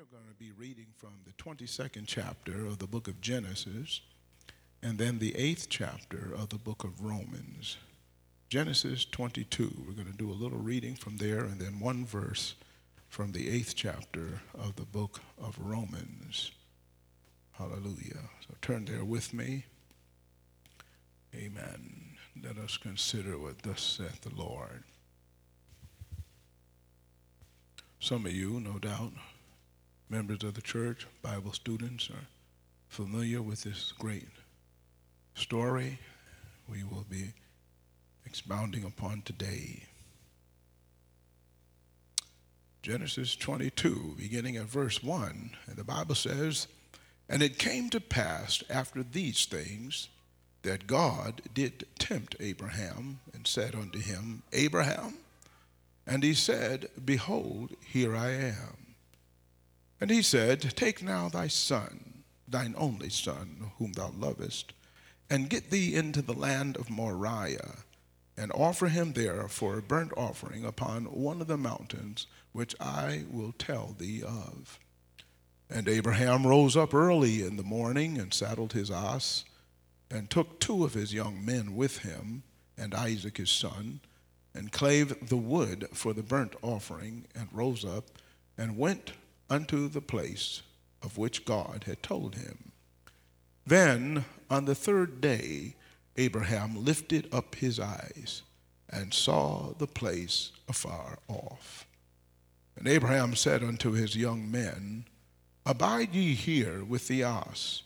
are going to be reading from the 22nd chapter of the book of Genesis and then the 8th chapter of the book of Romans. Genesis 22. We're going to do a little reading from there and then one verse from the 8th chapter of the book of Romans. Hallelujah. So turn there with me. Amen. Let us consider what thus saith the Lord. Some of you, no doubt, members of the church, Bible students, are familiar with this great story we will be expounding upon today. Genesis 22, beginning at verse 1, and the Bible says, And it came to pass after these things that God did tempt Abraham and said unto him, Abraham, and he said, Behold, here I am. And he said, Take now thy son, thine only son, whom thou lovest, and get thee into the land of Moriah, and offer him there for a burnt offering upon one of the mountains which I will tell thee of. And Abraham rose up early in the morning and saddled his ass, and took two of his young men with him, and Isaac his son, and clave the wood for the burnt offering, and rose up, and went unto the place of which God had told him. Then on the third day, Abraham lifted up his eyes and saw the place afar off. And Abraham said unto his young men, Abide ye here with the ass,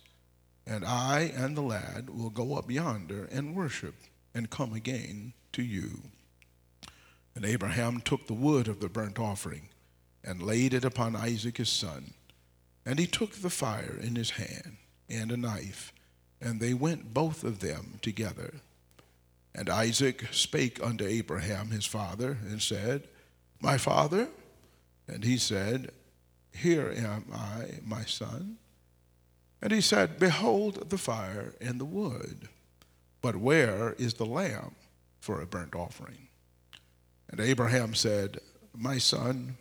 and I and the lad will go up yonder and worship, and come again to you. And Abraham took the wood of the burnt offering and laid it upon Isaac his son. And he took the fire in his hand and a knife, and they went both of them together. And Isaac spake unto Abraham his father, and said, My father? And he said, Here am I, my son. And he said, Behold the fire and the wood, but where is the lamb for a burnt offering? And Abraham said, My son,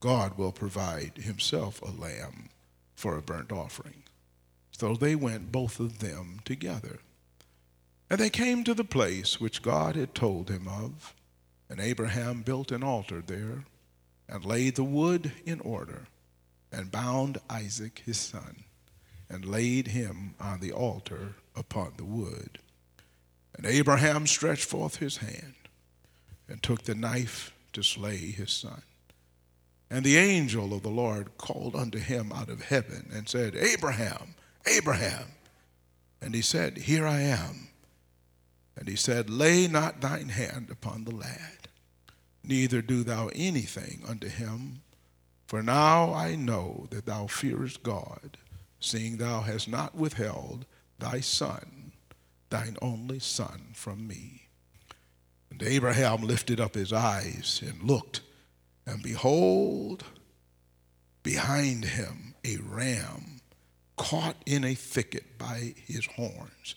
God will provide himself a lamb for a burnt offering. So they went, both of them, together. And they came to the place which God had told him of. And Abraham built an altar there, and laid the wood in order, and bound Isaac his son, and laid him on the altar upon the wood. And Abraham stretched forth his hand, and took the knife to slay his son. And the angel of the Lord called unto him out of heaven and said, Abraham, Abraham. And he said, Here I am. And he said, Lay not thine hand upon the lad, neither do thou anything unto him. For now I know that thou fearest God, seeing thou hast not withheld thy son, thine only son, from me. And Abraham lifted up his eyes and looked and behold, behind him a ram caught in a thicket by his horns.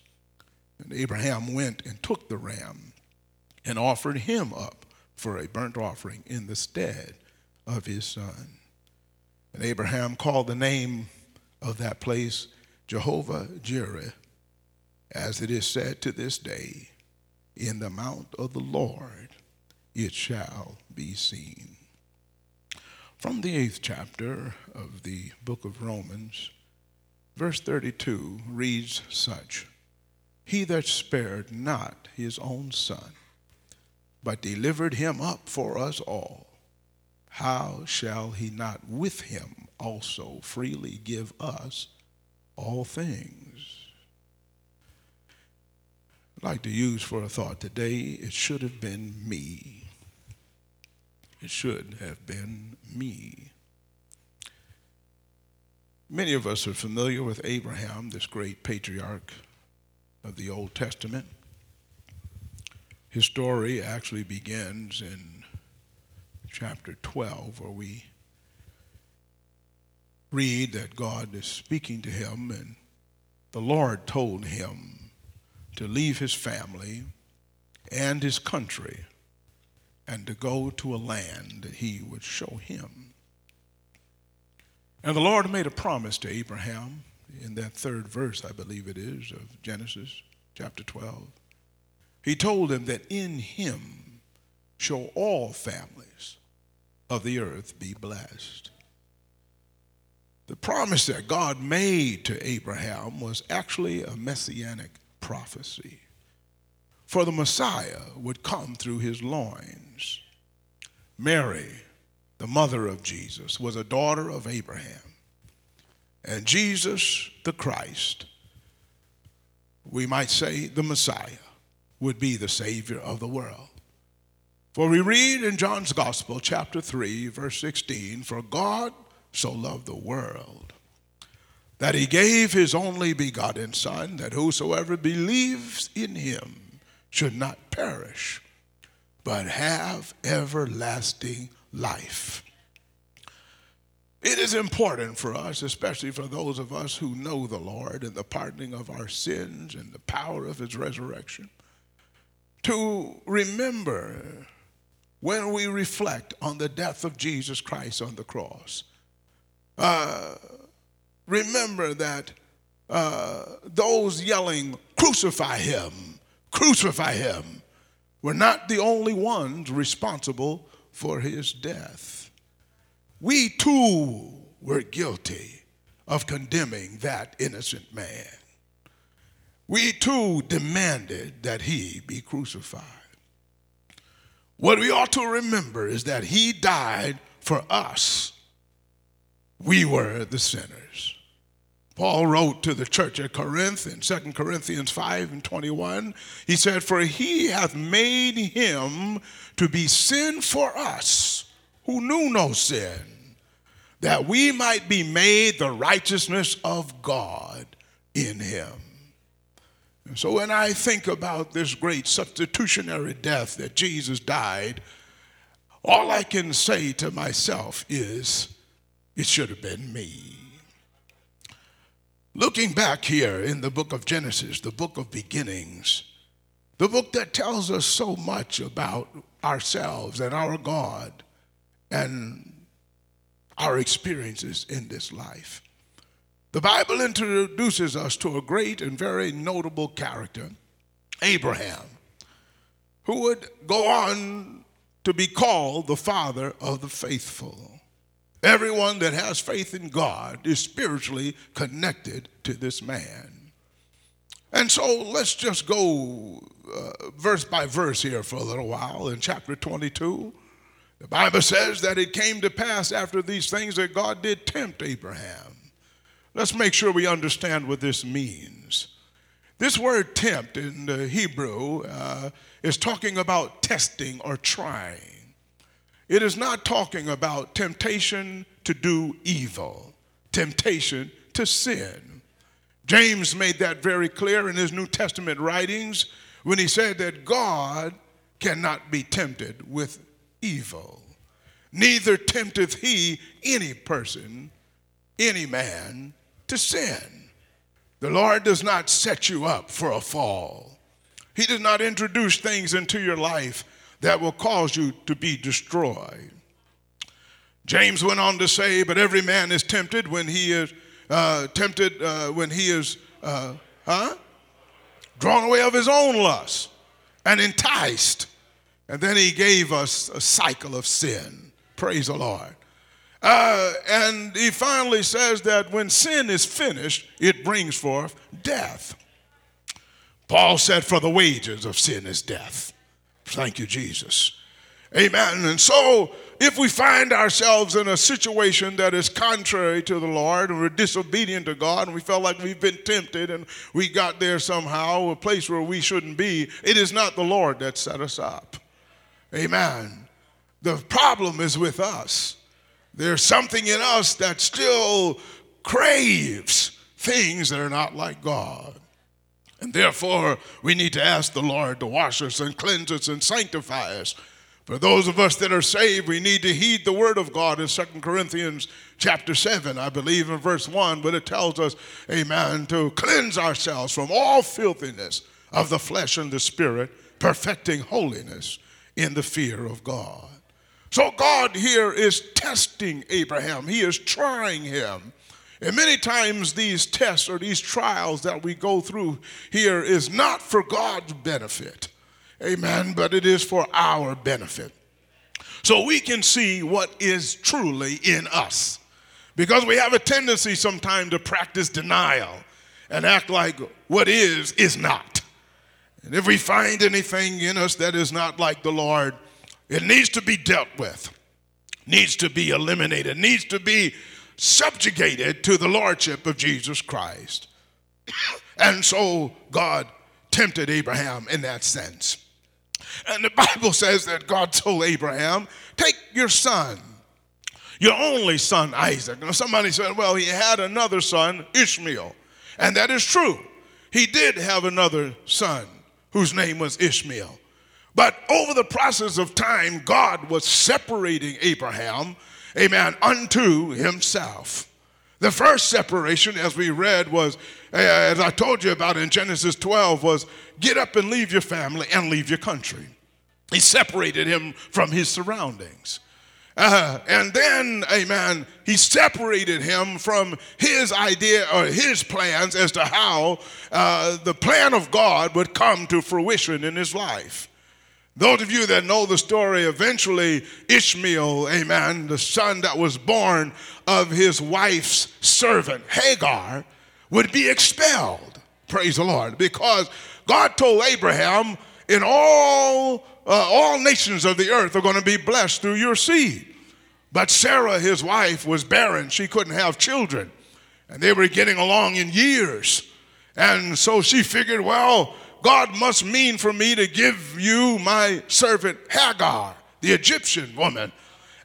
And Abraham went and took the ram and offered him up for a burnt offering in the stead of his son. And Abraham called the name of that place Jehovah Jireh, as it is said to this day, in the mount of the Lord it shall be seen. From the eighth chapter of the book of Romans, verse 32 reads such He that spared not his own son, but delivered him up for us all, how shall he not with him also freely give us all things? I'd like to use for a thought today, it should have been me. It should have been me. Many of us are familiar with Abraham, this great patriarch of the Old Testament. His story actually begins in chapter 12, where we read that God is speaking to him, and the Lord told him to leave his family and his country and to go to a land that he would show him. And the Lord made a promise to Abraham in that third verse, I believe it is, of Genesis chapter 12. He told him that in him shall all families of the earth be blessed. The promise that God made to Abraham was actually a messianic prophecy. For the Messiah would come through his loins. Mary, the mother of Jesus, was a daughter of Abraham. And Jesus, the Christ, we might say the Messiah, would be the Savior of the world. For we read in John's Gospel, chapter 3, verse 16, For God so loved the world that he gave his only begotten Son, that whosoever believes in him should not perish, but have everlasting life. It is important for us, especially for those of us who know the Lord and the pardoning of our sins and the power of his resurrection, to remember when we reflect on the death of Jesus Christ on the cross. Uh, remember that uh, those yelling, Crucify him, crucify him, were not the only ones responsible for his death. We too were guilty of condemning that innocent man. We too demanded that he be crucified. What we ought to remember is that he died for us. We were the sinners. Paul wrote to the church at Corinth in 2 Corinthians 5 and 21. He said, For he hath made him to be sin for us who knew no sin, that we might be made the righteousness of God in him. And so when I think about this great substitutionary death that Jesus died, all I can say to myself is, it should have been me. Looking back here in the book of Genesis, the book of beginnings, the book that tells us so much about ourselves and our God, and our experiences in this life. The Bible introduces us to a great and very notable character, Abraham, who would go on to be called the father of the faithful. Everyone that has faith in God is spiritually connected to this man. And so let's just go uh, verse by verse here for a little while in chapter 22. The Bible says that it came to pass after these things that God did tempt Abraham. Let's make sure we understand what this means. This word tempt in the Hebrew uh, is talking about testing or trying. It is not talking about temptation to do evil, temptation to sin. James made that very clear in his New Testament writings when he said that God cannot be tempted with evil. Neither tempteth he any person, any man, to sin. The Lord does not set you up for a fall. He does not introduce things into your life that will cause you to be destroyed. James went on to say, But every man is tempted when he is uh, tempted, uh, when he is, uh, huh? Drawn away of his own lust and enticed and then he gave us a cycle of sin. Praise the Lord. Uh, and he finally says that when sin is finished, it brings forth death. Paul said, For the wages of sin is death. Thank you, Jesus. Amen. And so, if we find ourselves in a situation that is contrary to the Lord and we're disobedient to God and we felt like we've been tempted and we got there somehow, a place where we shouldn't be, it is not the Lord that set us up. Amen. The problem is with us. There's something in us that still craves things that are not like God. And therefore, we need to ask the Lord to wash us and cleanse us and sanctify us. For those of us that are saved, we need to heed the word of God in 2 Corinthians chapter 7, I believe in verse 1, but it tells us, amen, to cleanse ourselves from all filthiness of the flesh and the spirit, perfecting holiness in the fear of God. So God here is testing Abraham, He is trying him. And many times these tests or these trials that we go through here is not for God's benefit. Amen. But it is for our benefit. So we can see what is truly in us. Because we have a tendency sometimes to practice denial and act like what is, is not. And if we find anything in us that is not like the Lord, it needs to be dealt with, needs to be eliminated, needs to be subjugated to the Lordship of Jesus Christ. and so God tempted Abraham in that sense. And the Bible says that God told Abraham, Take your son, your only son, Isaac. Now, somebody said, Well, he had another son, Ishmael. And that is true. He did have another son whose name was Ishmael. But over the process of time, God was separating Abraham, amen, unto himself. The first separation, as we read, was, as I told you about in Genesis 12, was get up and leave your family and leave your country. He separated him from his surroundings. Uh, and then, amen, he separated him from his idea or his plans as to how uh, the plan of God would come to fruition in his life. Those of you that know the story, eventually Ishmael, amen, the son that was born of his wife's servant, Hagar, would be expelled. Praise the Lord. Because God told Abraham, in all, uh, all nations of the earth are going to be blessed through your seed. But Sarah, his wife, was barren. She couldn't have children. And they were getting along in years. And so she figured, well, God must mean for me to give you my servant Hagar, the Egyptian woman,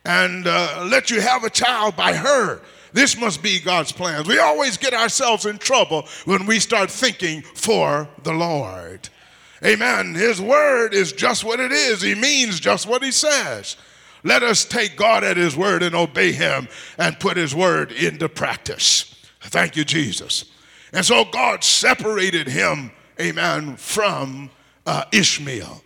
and uh, let you have a child by her. This must be God's plans. We always get ourselves in trouble when we start thinking for the Lord. Amen. His word is just what it is, He means just what He says. Let us take God at His word and obey Him and put His word into practice. Thank you, Jesus. And so God separated him amen, from uh, Ishmael.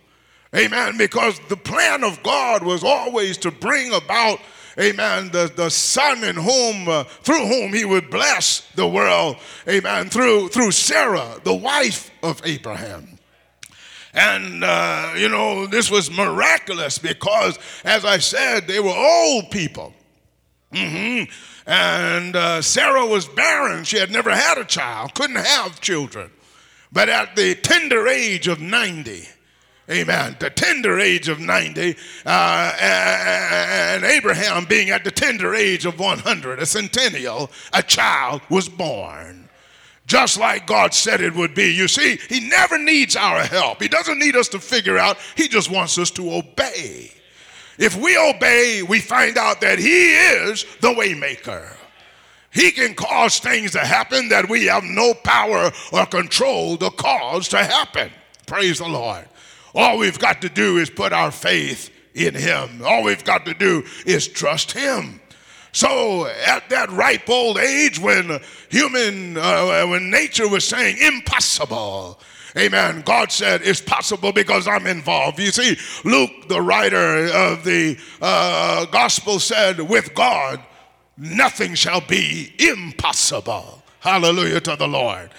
Amen. Because the plan of God was always to bring about, amen, the, the son in whom, uh, through whom he would bless the world, amen, through, through Sarah, the wife of Abraham. And, uh, you know, this was miraculous because, as I said, they were old people. Mm-hmm. And uh, Sarah was barren. She had never had a child, couldn't have children. But at the tender age of 90, Amen. The tender age of 90, uh, and Abraham being at the tender age of 100, a centennial, a child was born. Just like God said it would be. You see, He never needs our help. He doesn't need us to figure out, He just wants us to obey. If we obey, we find out that He is the waymaker. He can cause things to happen that we have no power or control to cause to happen. Praise the Lord. All we've got to do is put our faith in Him. All we've got to do is trust Him. So at that ripe old age when human, uh, when nature was saying impossible, Amen. God said it's possible because I'm involved. You see, Luke, the writer of the uh, gospel, said, with God, nothing shall be impossible. Hallelujah to the Lord.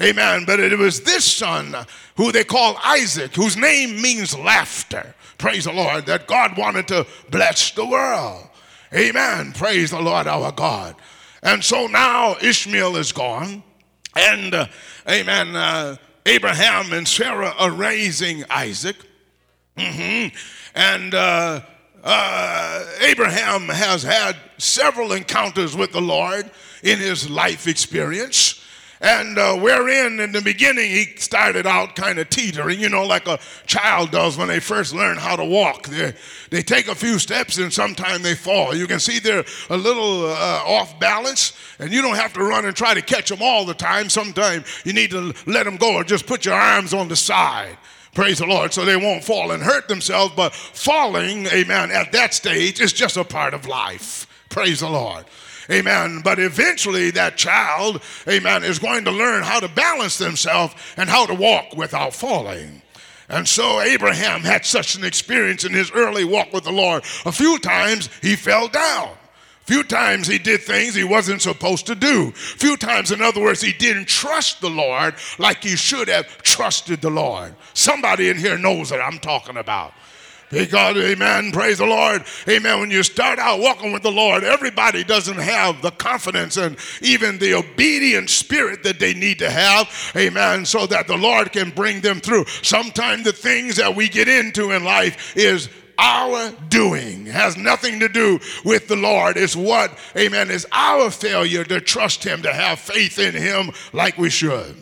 Amen. But it was this son who they call Isaac, whose name means laughter. Praise the Lord, that God wanted to bless the world. Amen. Praise the Lord our God. And so now Ishmael is gone. And, uh, amen, uh, Abraham and Sarah are raising Isaac. Mm-hmm. And, uh, uh, Abraham has had several encounters with the Lord in his life experience. And uh, wherein in the beginning he started out kind of teetering, you know, like a child does when they first learn how to walk. They, they take a few steps and sometimes they fall. You can see they're a little uh, off balance, and you don't have to run and try to catch them all the time. Sometimes you need to let them go or just put your arms on the side. Praise the Lord. So they won't fall and hurt themselves, but falling, amen, at that stage is just a part of life. Praise the Lord. Amen. But eventually that child, amen, is going to learn how to balance themselves and how to walk without falling. And so Abraham had such an experience in his early walk with the Lord. A few times he fell down. Few times he did things he wasn't supposed to do. Few times, in other words, he didn't trust the Lord like he should have trusted the Lord. Somebody in here knows what I'm talking about. Because, amen, praise the Lord. Amen. When you start out walking with the Lord, everybody doesn't have the confidence and even the obedient spirit that they need to have, amen, so that the Lord can bring them through. Sometimes the things that we get into in life is our doing has nothing to do with the Lord. It's what, amen, is our failure to trust Him, to have faith in Him like we should.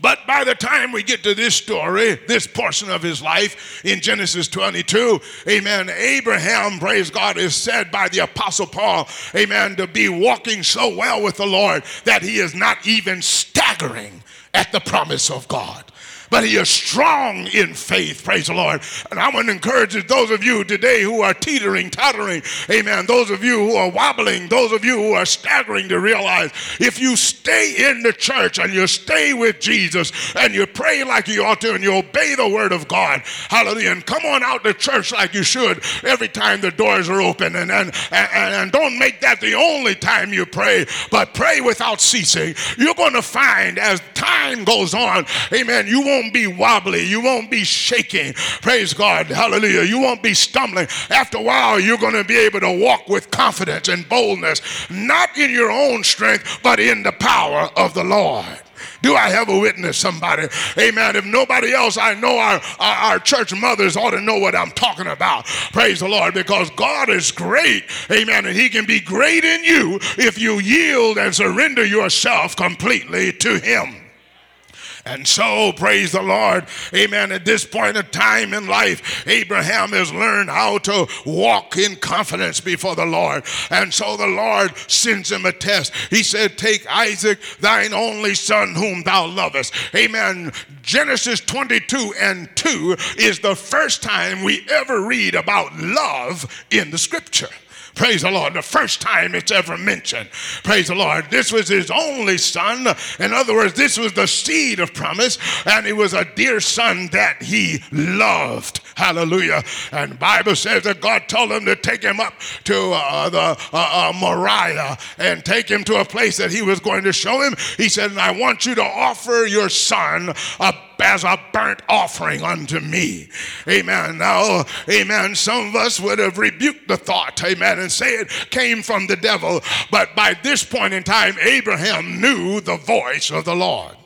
But by the time we get to this story, this portion of his life in Genesis 22, amen, Abraham, praise God, is said by the Apostle Paul, amen, to be walking so well with the Lord that he is not even staggering at the promise of God but he is strong in faith. Praise the Lord. And I want to encourage those of you today who are teetering, tottering, amen, those of you who are wobbling, those of you who are staggering to realize if you stay in the church and you stay with Jesus and you pray like you ought to and you obey the word of God, hallelujah, and come on out to church like you should every time the doors are open and, and, and, and don't make that the only time you pray, but pray without ceasing. You're going to find as time goes on, amen, you won't won't be wobbly. You won't be shaking. Praise God. Hallelujah. You won't be stumbling. After a while, you're going to be able to walk with confidence and boldness, not in your own strength, but in the power of the Lord. Do I have a witness, somebody? Amen. If nobody else, I know our, our, our, church mothers ought to know what I'm talking about. Praise the Lord, because God is great. Amen. And He can be great in you if you yield and surrender yourself completely to Him. And so, praise the Lord, amen. At this point of time in life, Abraham has learned how to walk in confidence before the Lord. And so the Lord sends him a test. He said, Take Isaac, thine only son, whom thou lovest. Amen. Genesis 22 and 2 is the first time we ever read about love in the scripture. Praise the Lord. The first time it's ever mentioned. Praise the Lord. This was his only son. In other words, this was the seed of promise, and it was a dear son that he loved. Hallelujah. And Bible says that God told him to take him up to uh, the uh, uh, Moriah and take him to a place that he was going to show him. He said, I want you to offer your son a as a burnt offering unto me. Amen. Now, amen. Some of us would have rebuked the thought, amen, and say it came from the devil. But by this point in time, Abraham knew the voice of the Lord.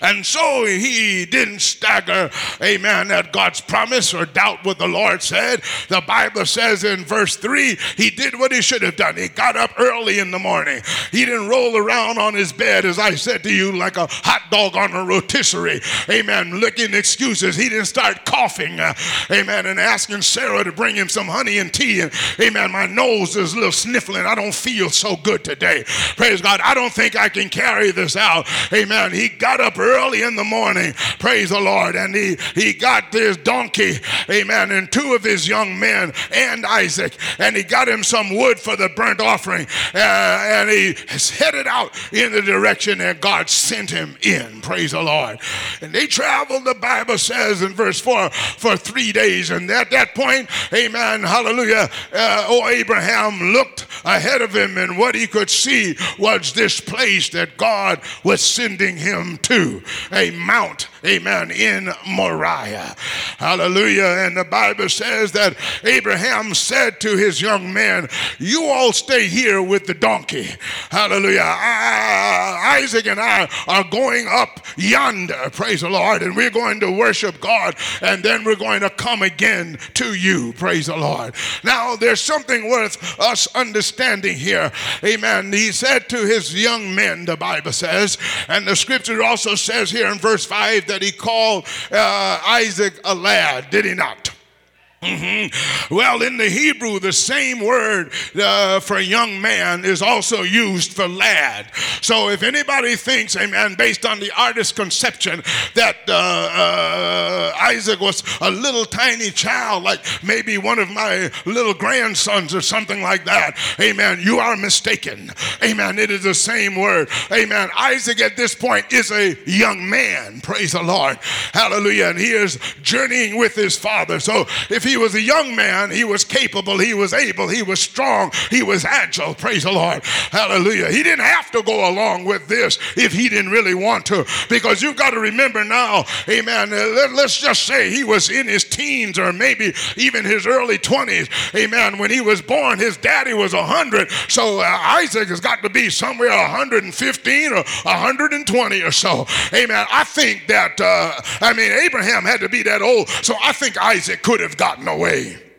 And so he didn't stagger, amen, at God's promise or doubt what the Lord said. The Bible says in verse 3, he did what he should have done. He got up early in the morning. He didn't roll around on his bed, as I said to you, like a hot dog on a rotisserie, amen, looking excuses. He didn't start coughing, uh, amen, and asking Sarah to bring him some honey and tea. And, amen, my nose is a little sniffling. I don't feel so good today. Praise God. I don't think I can carry this out. Amen. He got up early in the morning, praise the Lord, and he, he got his donkey, amen, and two of his young men and Isaac, and he got him some wood for the burnt offering, uh, and he headed out in the direction that God sent him in, praise the Lord. And they traveled, the Bible says in verse 4, for three days, and at that point, amen, hallelujah, uh, oh, Abraham looked ahead of him, and what he could see was this place that God was sending him to a mount, amen, in Moriah. Hallelujah. And the Bible says that Abraham said to his young men, You all stay here with the donkey. Hallelujah. I, Isaac and I are going up yonder, praise the Lord, and we're going to worship God, and then we're going to come again to you, praise the Lord. Now, there's something worth us understanding here. Amen. He said to his young men, the Bible says, and the scripture also says here in verse 5 that he called uh, Isaac a lad, did he not? Mm-hmm. Well, in the Hebrew, the same word uh, for young man is also used for lad. So if anybody thinks, amen, based on the artist's conception, that uh, uh, Isaac was a little tiny child, like maybe one of my little grandsons or something like that, amen, you are mistaken. Amen. It is the same word. Amen. Isaac at this point is a young man. Praise the Lord. Hallelujah. And he is journeying with his father. So if he was a young man, he was capable, he was able, he was strong, he was agile. Praise the Lord. Hallelujah. He didn't have to go along with this if he didn't really want to, because you've got to remember now, amen. Uh, let's just say he was in his teens or maybe even his early 20s. Amen. When he was born, his daddy was 100. So uh, Isaac has got to be somewhere 115 or 120 or so. Amen. I think that, uh, I mean, Abraham had to be that old. So I think Isaac could have gotten away.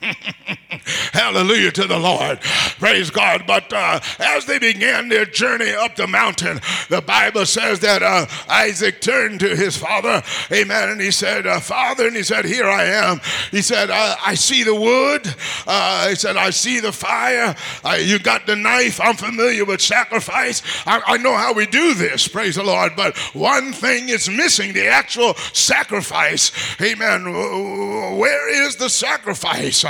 Hallelujah to the Lord. Praise God. But uh, as they began their journey up the mountain, the Bible says that uh, Isaac turned to his father. Amen. And he said, uh, Father, and he said, Here I am. He said, I see the wood. Uh, he said, I see the fire. you got the knife. I'm familiar with sacrifice. I, I know how we do this. Praise the Lord. But one thing is missing the actual sacrifice. Amen. Where is the sacrifice?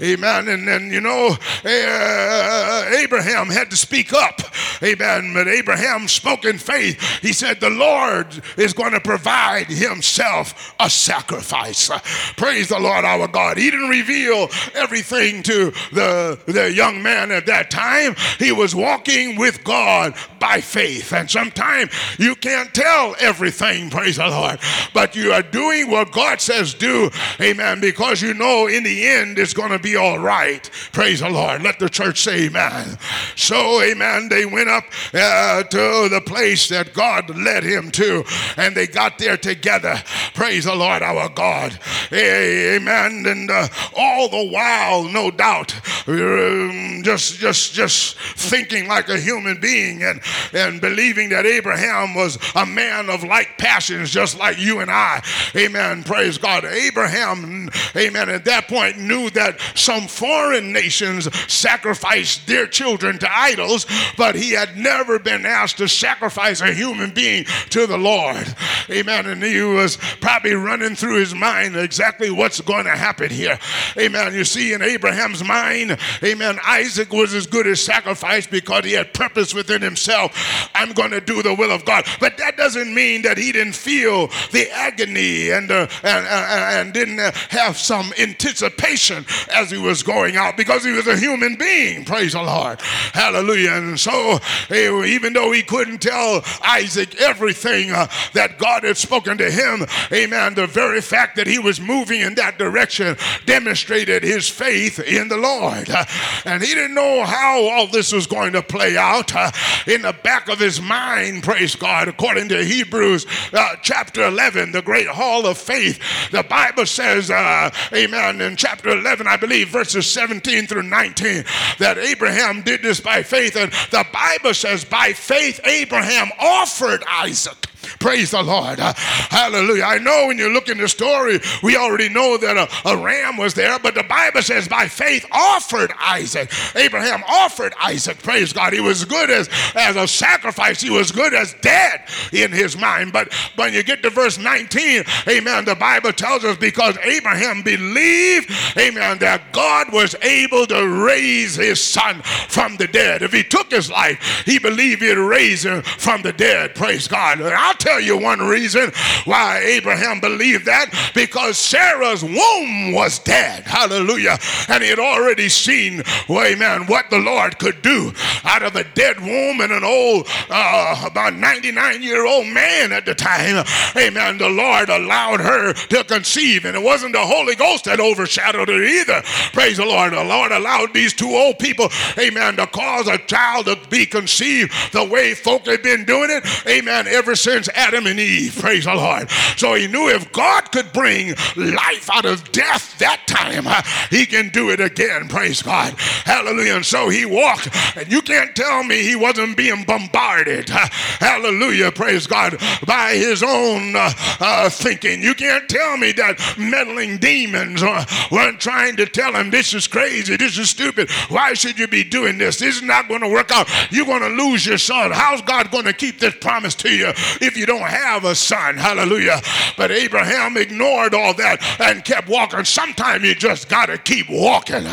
Amen. And then, you know, uh, Abraham had to speak up. Amen. But Abraham spoke in faith. He said, The Lord is going to provide himself a sacrifice. Praise the Lord our God. He didn't reveal everything to the, the young man at that time. He was walking with God by faith. And sometimes you can't tell everything, praise the Lord. But you are doing what God says do. Amen. Because you know in the end, end is going to be all right. Praise the Lord. Let the church say amen. So, amen, they went up uh, to the place that God led him to, and they got there together. Praise the Lord, our God. Amen. And uh, all the while, no doubt, um, just, just, just thinking like a human being and, and believing that Abraham was a man of like passions, just like you and I. Amen. Praise God. Abraham, amen, at that point knew that some foreign nations sacrificed their children to idols, but he had never been asked to sacrifice a human being to the Lord. Amen. And he was probably running through his mind exactly what's going to happen here. Amen. You see, in Abraham's mind, amen, Isaac was as good as sacrifice because he had purpose within himself. I'm going to do the will of God. But that doesn't mean that he didn't feel the agony and, uh, and, uh, and didn't have some anticipation as he was going out because he was a human being. Praise the Lord. Hallelujah. And so, eh, even though he couldn't tell Isaac everything uh, that God had spoken to him, amen, the very fact that he was moving in that direction demonstrated his faith in the Lord. Uh, and he didn't know how all this was going to play out. Uh, in the back of his mind, praise God, according to Hebrews uh, chapter 11, the great hall of faith, the Bible says, uh, amen, in chapter 11, I believe, verses 17 through 19, that Abraham did this by faith. And the Bible says, by faith, Abraham offered Isaac. Praise the Lord. Uh, hallelujah. I know when you look in the story, we already know that a, a, ram was there, but the Bible says by faith offered Isaac. Abraham offered Isaac. Praise God. He was good as, as a sacrifice. He was good as dead in his mind. But when you get to verse 19, amen, the Bible tells us because Abraham believed, amen, that God was able to raise his son from the dead. If he took his life, he believed he'd raise him from the dead. Praise God. And I'll tell you one reason why Abraham believed that because Sarah's womb was dead. Hallelujah. And he had already seen, well, amen, what the Lord could do out of a dead womb and an old, uh, about 99 year old man at the time. Amen. The Lord allowed her to conceive, and it wasn't the Holy Ghost that overshadowed her either. Praise the Lord. The Lord allowed these two old people, amen, to cause a child to be conceived the way folk had been doing it, amen, ever since Adam and Eve. Praise the Lord. So he knew if God could bring life out of death that time, he can do it again. Praise God. Hallelujah. And so he walked, and you can't tell me he wasn't being bombarded. Hallelujah. Praise God. By his own uh, uh, thinking. You can't tell me that meddling demons uh, weren't trying to tell him this is crazy, this is stupid. Why should you be doing this? This is not going to work out. You're going to lose your son. How's God going to keep this promise to you if you don't have a son? Hallelujah. But Abraham ignored all that and kept walking. Sometimes you just got to keep walking.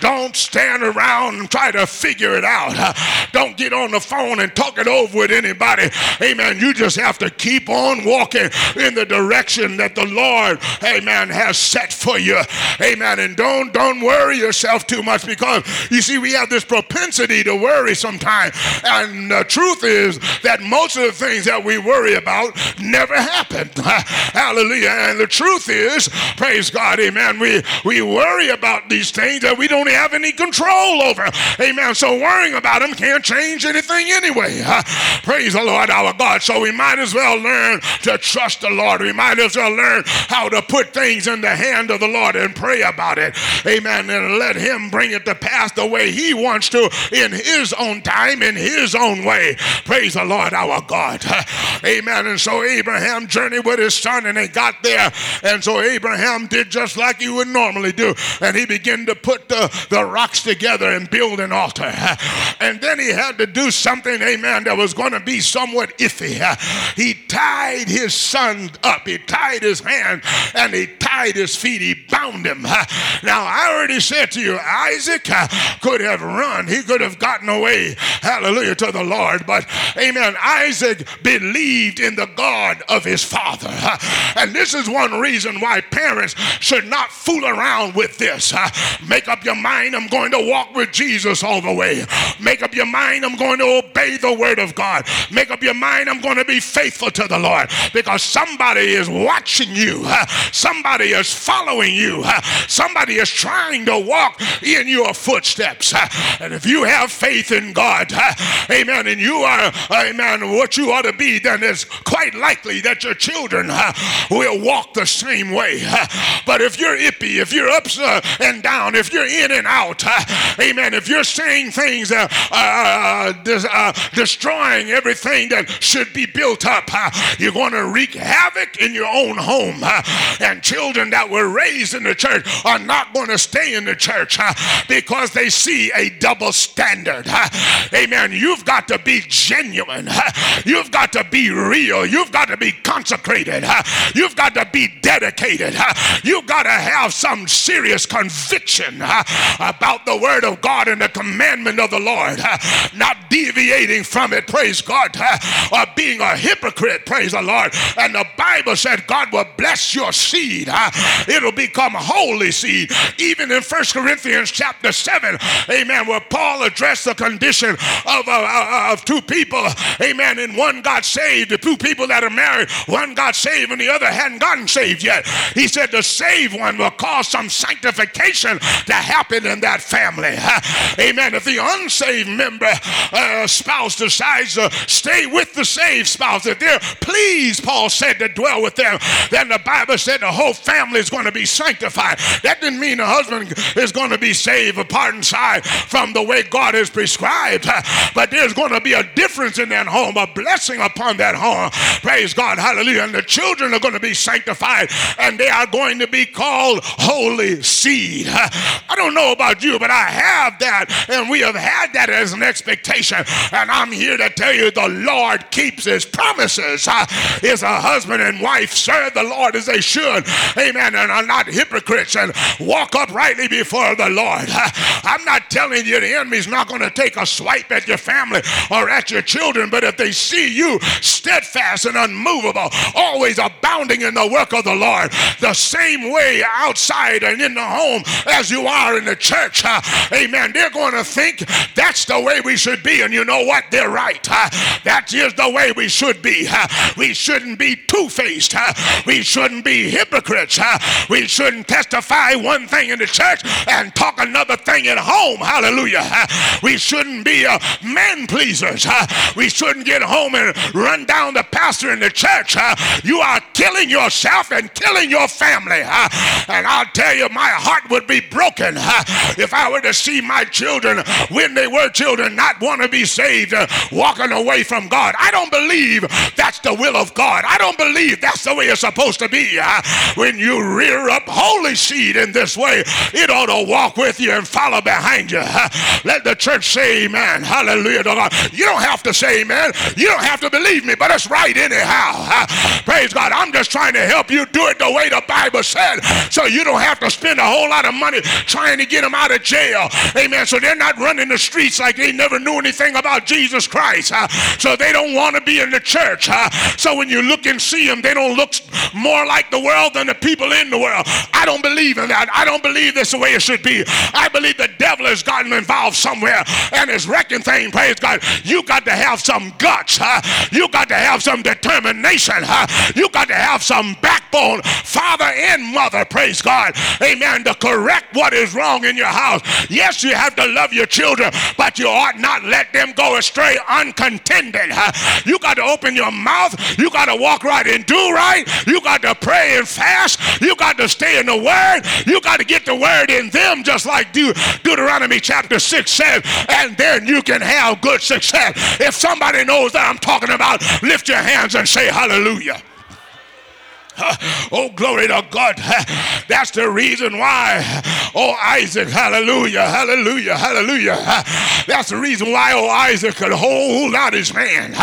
Don't stand around and try to figure it out. Don't get on the phone and talk it over with anybody. Amen. You just have to keep on walking in the direction that the Lord, amen, has set for you. Amen. And don't don't worry yourself too much because you see we have this propensity to worry sometimes. And the truth is that most of the things that we worry about never happened. Hallelujah. And the truth is, praise God, amen. We we worry about these things that we don't have any control over. Amen. So worrying about them can't change anything anyway. Praise the Lord our God. So we might as well learn to trust the Lord. We might as well learn how to put things in the hand of the Lord and pray about it. Amen. And let Him bring it to pass the way He wants to in His own time, in His own way. Praise the Lord our God. Amen. And so Abraham journeyed with his son and they got there. And so Abraham did just like he would normally do. And he began to put the, the rocks together and build an altar. And then he had to do something, amen, that was going to be somewhat iffy. He tied his son up. He tied his hand and he tied his feet. He bound him. Now, I already said to you, Isaac could have run. He could have gotten away. Hallelujah to the Lord. But, amen, Isaac believed in the God of his father. And this is one reason why parents should not fool around with this. Make up your mind, I'm going to walk with Jesus all the way. Make up your mind, I'm going to obey the word of God. Make up your mind, I'm going to be faithful to the Lord because somebody is watching you, somebody is following you, somebody is trying to walk in your footsteps. And if you have faith in God, amen, and you are, amen, what you ought to be, then it's quite likely that your children uh, will walk the same way. Uh, but if you're ippy, if you're up uh, and down, if you're in and out, amen, if you're saying things uh, uh, uh, destroying everything that should be built up, you're going to wreak havoc in your own home. And children that were raised in the church are not going to stay in the church because they see a double standard. Amen. You've got to be genuine. You've got to be real. You've got to be consecrated. You've got to be dedicated. You've got to have some serious conviction about the word of God and the commandment of the Lord, not deviating from it, praise God, or being a hypocrite, praise the Lord. And the Bible said God will bless your seed. It'll become holy seed. Even in First Corinthians chapter 7, amen, where Paul addressed the condition of, uh, uh of two people, amen, and one got saved, two people that are married, one got saved and the other hadn't gotten saved yet. He said the saved one will cause some sanctification to happen in that family. Amen. If the unsaved member uh, spouse decides to stay with the saved spouse, if they're pleased, Paul said, to dwell with them, then the Bible said the whole family is going to be sanctified. That didn't mean the husband is going to be saved apart and side from the way God has prescribed, but there's going to be a difference in that home, a blessing upon that home. Praise God. Hallelujah. And the children are going to be sanctified and they are going to be called holy seed. I don't know about you, but I have that and we have had that as an expectation. And I'm here to tell you the Lord keeps his promises. Is a husband and wife serve the Lord as they should. Amen. And are not hypocrites and walk uprightly before the Lord. I'm not telling you the enemy's not going to take a swipe at your family or at your children, but if they see you steadfast and unmovable, always abounding in the work of the Lord, the same way outside and in the home as you are in the church, uh, amen, they're going to think that's the way we should be. And you know what? They're right. Uh, that is the way we should be. Uh, we shouldn't be two faced. we shouldn't be hypocrites. we shouldn't testify one thing in the church and talk another thing at home. Hallelujah. we shouldn't be man pleasers. we shouldn't get home and run down down the pastor in the church, uh, you are killing yourself and killing your family. Uh, and I'll tell you, my heart would be broken uh, if I were to see my children, when they were children, not want to be saved, uh, walking away from God. I don't believe that's the will of God. I don't believe that's the way it's supposed to be. When you rear up holy seed in this way, it ought to walk with you and follow behind you. Let the church say amen. Hallelujah. You don't have to say amen. You don't have to believe me, but it's right anyhow. Praise God. I'm just trying to help you do it the way the Bible said so you don't have to spend a whole lot of money trying to get them out of jail. Amen. So they're not running the streets like they never knew anything about Jesus Christ. So they don't want to be in the church. So when you look and see them, they don't look more like the world than the people in the world. I don't believe in that. I don't believe this the way it should be. I believe the devil has gotten involved somewhere and is wrecking things. Praise God. You got to have some guts. You got to have some determination. Huh? You got to have some backbone, father and mother. Praise God. Amen. To correct what is wrong in your house. Yes, you have to love your children, but you ought not let them go astray uncontended. Huh? You got to open your mouth. You got to walk right and do right. You got to pray and fast. You got to stay in the word. You got to get the word in them, just like De- Deuteronomy chapter 6 says, and then you can have good success. If somebody knows that I'm talking about, lift your hands and say hallelujah. Oh, glory to God. That's the reason why. Oh, Isaac, hallelujah, hallelujah, hallelujah. That's the reason why, oh, Isaac could hold out his hand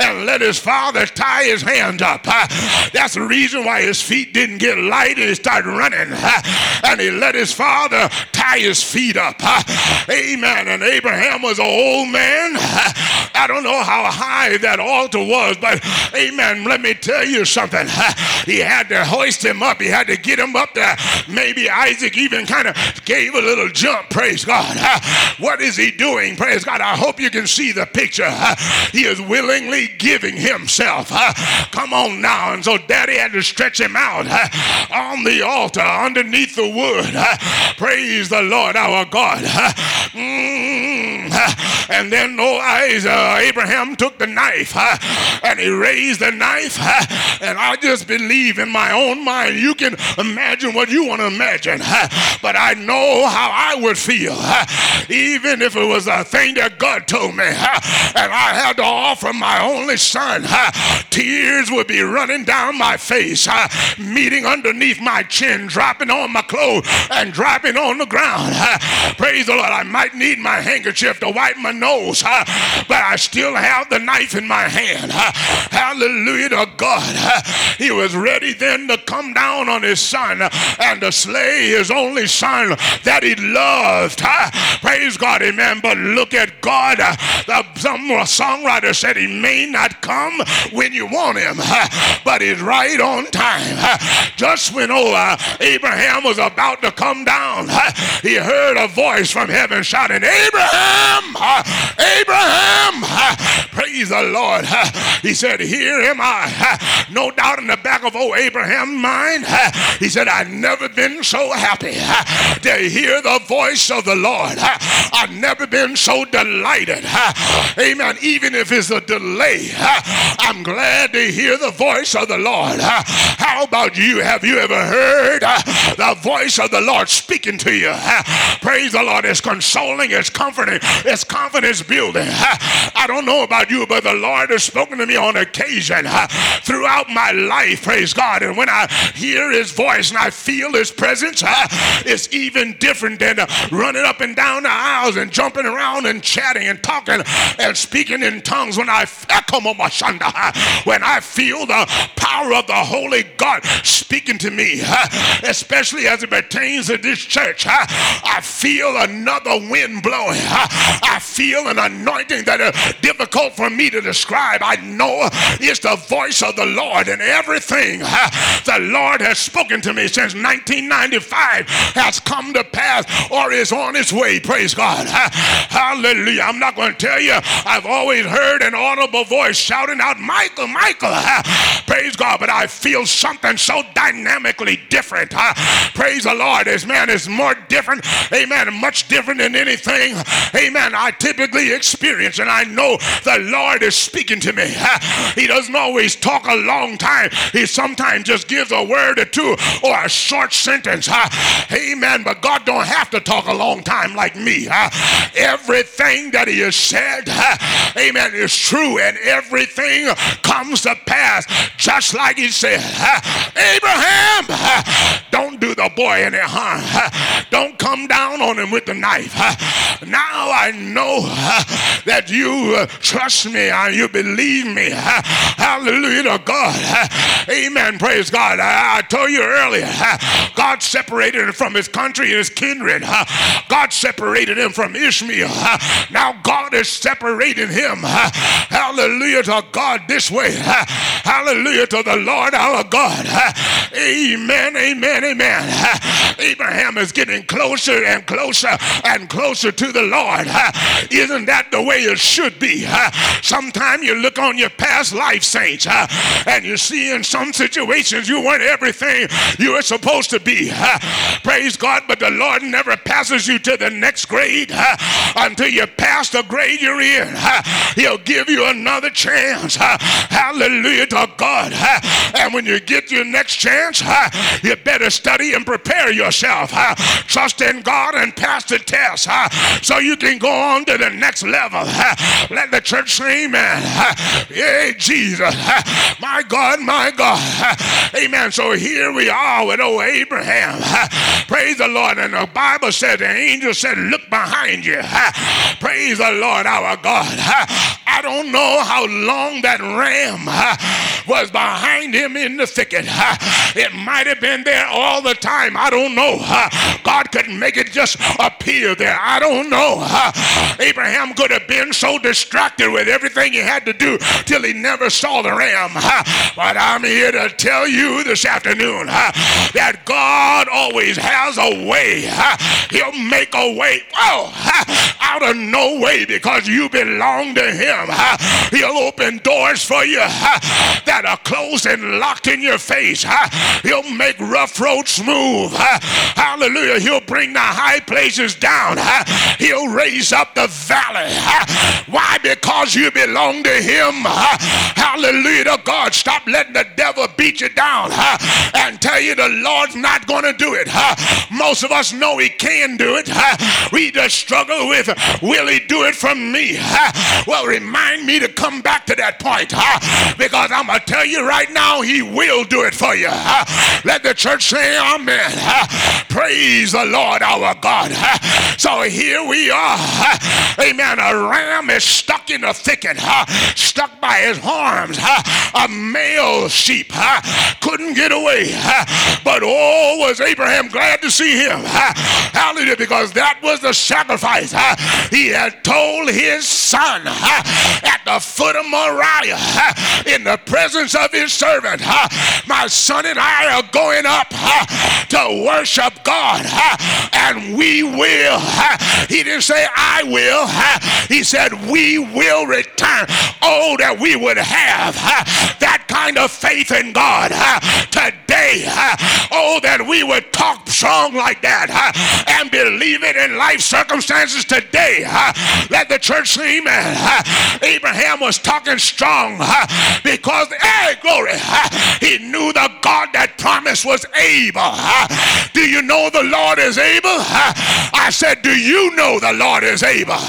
and let his father tie his hand up. That's the reason why his feet didn't get light and he started running. And he let his father tie his feet up. Amen. And Abraham was an old man. I don't know how high that altar was, but amen. Let me tell you something. He had to hoist him up. He had to get him up there. Maybe Isaac even kind of gave a little jump. Praise God. What is he doing? Praise God. I hope you can see the picture. He is willingly giving himself. Come on now. And so daddy had to stretch him out on the altar underneath the wood. Praise the Lord our God. Mm. And then oh, Isaac, uh, Abraham took the knife uh, and he raised the knife. Uh, and I just believe in my own mind. You can imagine what you want to imagine, but I know how I would feel, even if it was a thing that God told me, and I had to offer my only son. Tears would be running down my face, meeting underneath my chin, dropping on my clothes, and dropping on the ground. Praise the Lord. I might need my handkerchief to wipe my nose, but I still have the knife in my hand. Hallelujah to God. He was ready then to come down on his son and to slay his only son that he loved. Praise God, amen. But look at God. The, some songwriter said he may not come when you want him, but he's right on time. Just when oh, uh, Abraham was about to come down, he heard a voice from heaven shouting, Abraham, Abraham, praise the Lord. He said, Here am I. No doubt in the back of old Abraham's mind, he said, I've never been so happy to hear the voice of the Lord. I've never been so delighted. Amen. Even if it's a delay, I'm glad to hear the voice of the Lord. How about you? Have you ever heard the voice of the Lord speaking to you? Praise the Lord. It's consoling, it's comforting, it's confidence building. I don't know about you, but the Lord has spoken to me on occasion throughout my life. Praise God. And when I hear his voice and I feel his presence, it's even different than running up and down the aisles and jumping around and chatting and talking and speaking in tongues when I when I feel the power of the Holy God speaking to me, especially as it pertains to this church. I feel another wind blowing. I feel an anointing that is difficult for me to describe. I know it's the voice of the Lord, and everything the Lord has spoken to me since 1995 has come to pass or is on its way. Praise God. Hallelujah. I'm not going to tell you, I've always heard an audible voice shouting out, Michael, Michael. Praise God. But I feel something so dynamically different. Praise the Lord. This man is more different. Amen. Much different than anything. Amen. I typically experience. And I know the Lord is speaking to me. He doesn't always talk a long time. He sometimes just gives a word or two or a short sentence. Amen. But God don't have to talk a long time like me. Everything that he has said, amen, is true and everything comes to pass just like he said. Abraham, don't do the boy any harm. Don't come down on him with the knife. Now I know that you trust me and you believe me. Hallelujah to God. Amen. Praise God. I, told you earlier, God separated him from his country and his kindred. God separated him from Ishmael. Now God is separating him. Hallelujah to God this way. Hallelujah to the Lord our God. Amen. Amen. Amen. Abraham is getting closer and closer and closer to the Lord. Isn't that the way it should be? Sometimes you look on your past life, saints, and you see in some situations you weren't everything you were supposed to be. Praise God, but the Lord never passes you to the next grade until you pass the grade you're in. He'll give you another chance. Hallelujah to God. And when you get your next chance, you better study and prepare yourself. Trust in God and pass the test so you can go on to the next level. Let the church say amen. Yeah, Jesus. My God, my God. Amen. So here we are with old Abraham. Praise the Lord. And the Bible said, the angel said, look behind you. Praise the Lord our God. I don't know how long that ram was behind him in the thicket. It might have been there all the time. I don't know. God couldn't make it just appear there. I don't know. Abraham could have been so distracted with everything he had to do till he never saw the ram. But I'm here to tell you this afternoon that God always has a way. He'll make a way oh, out of no way because you belong to Him. He'll open doors for you that are closed and locked in your face. He'll make rough roads smooth. Hallelujah. He'll bring the high places down. He'll raise up the valley. Why? Because you belong to Him. Hallelujah to God. Stop letting the devil beat you down and tell you the Lord's not going to do it. Most of us know He can do it. We just struggle with, will He do it for me? Well, remind me to come back to that point because I'm going to tell you right now, He will do it for you. Let the church say, Amen. Praise the Lord our God. So here we are. Amen. A ram is stuck in a thicket, stuck by his horns. A male sheep couldn't get away. But oh, was Abraham glad to see him. Hallelujah. Because that was the sacrifice he had told his son at the foot of Moriah in the presence of his servant. My son and I are going up to worship God and we will. He didn't say I will. He said we will return. Oh, that we would have that kind of faith in God today. Oh, that we would talk strong like that and believe it in life circumstances today. Let the church say amen. Abraham was talking strong because, hey, glory, he knew the God that promised was able. Do you know the Lord is able? I said, do you know the Lord is able?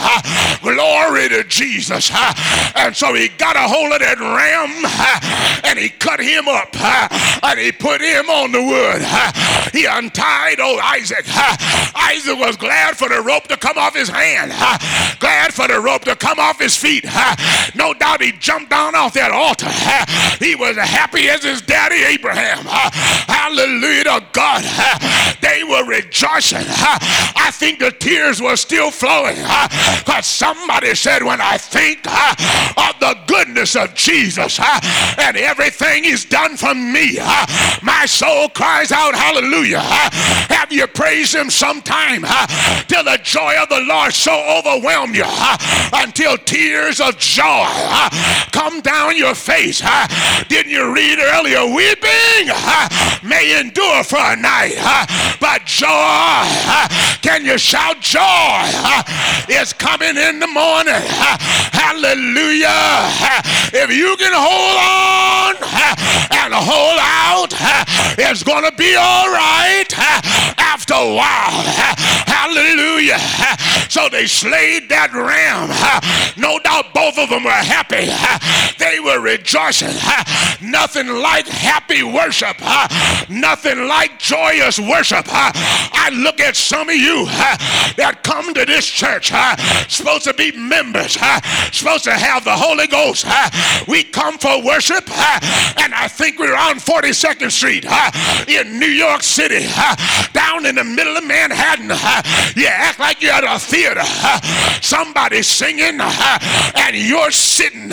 Glory to Jesus. And so he got a hold of that ram and he cut him up and he put him on the wood. He untied old Isaac. Isaac was glad for the rope to come off his hand, glad for the rope to come off his feet. No doubt he jumped down off that altar. He was happy as his daddy Abraham. Hallelujah to God. They were rejoicing. I think the tears were still flowing because somebody said, When I think of the goodness of Jesus and everything he's done for me, my soul cries out, Hallelujah. Have you praised him sometime till the joy of the Lord so overwhelm you until tears of joy come down your face? Didn't you read earlier? Weeping may endure for a night, but joy. Can you shout joy? It's coming in the morning. Hallelujah. If you can hold on and hold out, it's going to be all right after a while. Hallelujah. So they slayed that ram. No doubt both of them were happy. They were rejoicing. Nothing like happy worship. Nothing like joyous worship. I look at some of you that come to this church, supposed to be members, supposed to have the Holy Ghost. We come for worship, and I think we're on 42nd Street in New York City, down in the middle of Manhattan. You act like you're at a theater. Somebody's singing, and you're sitting.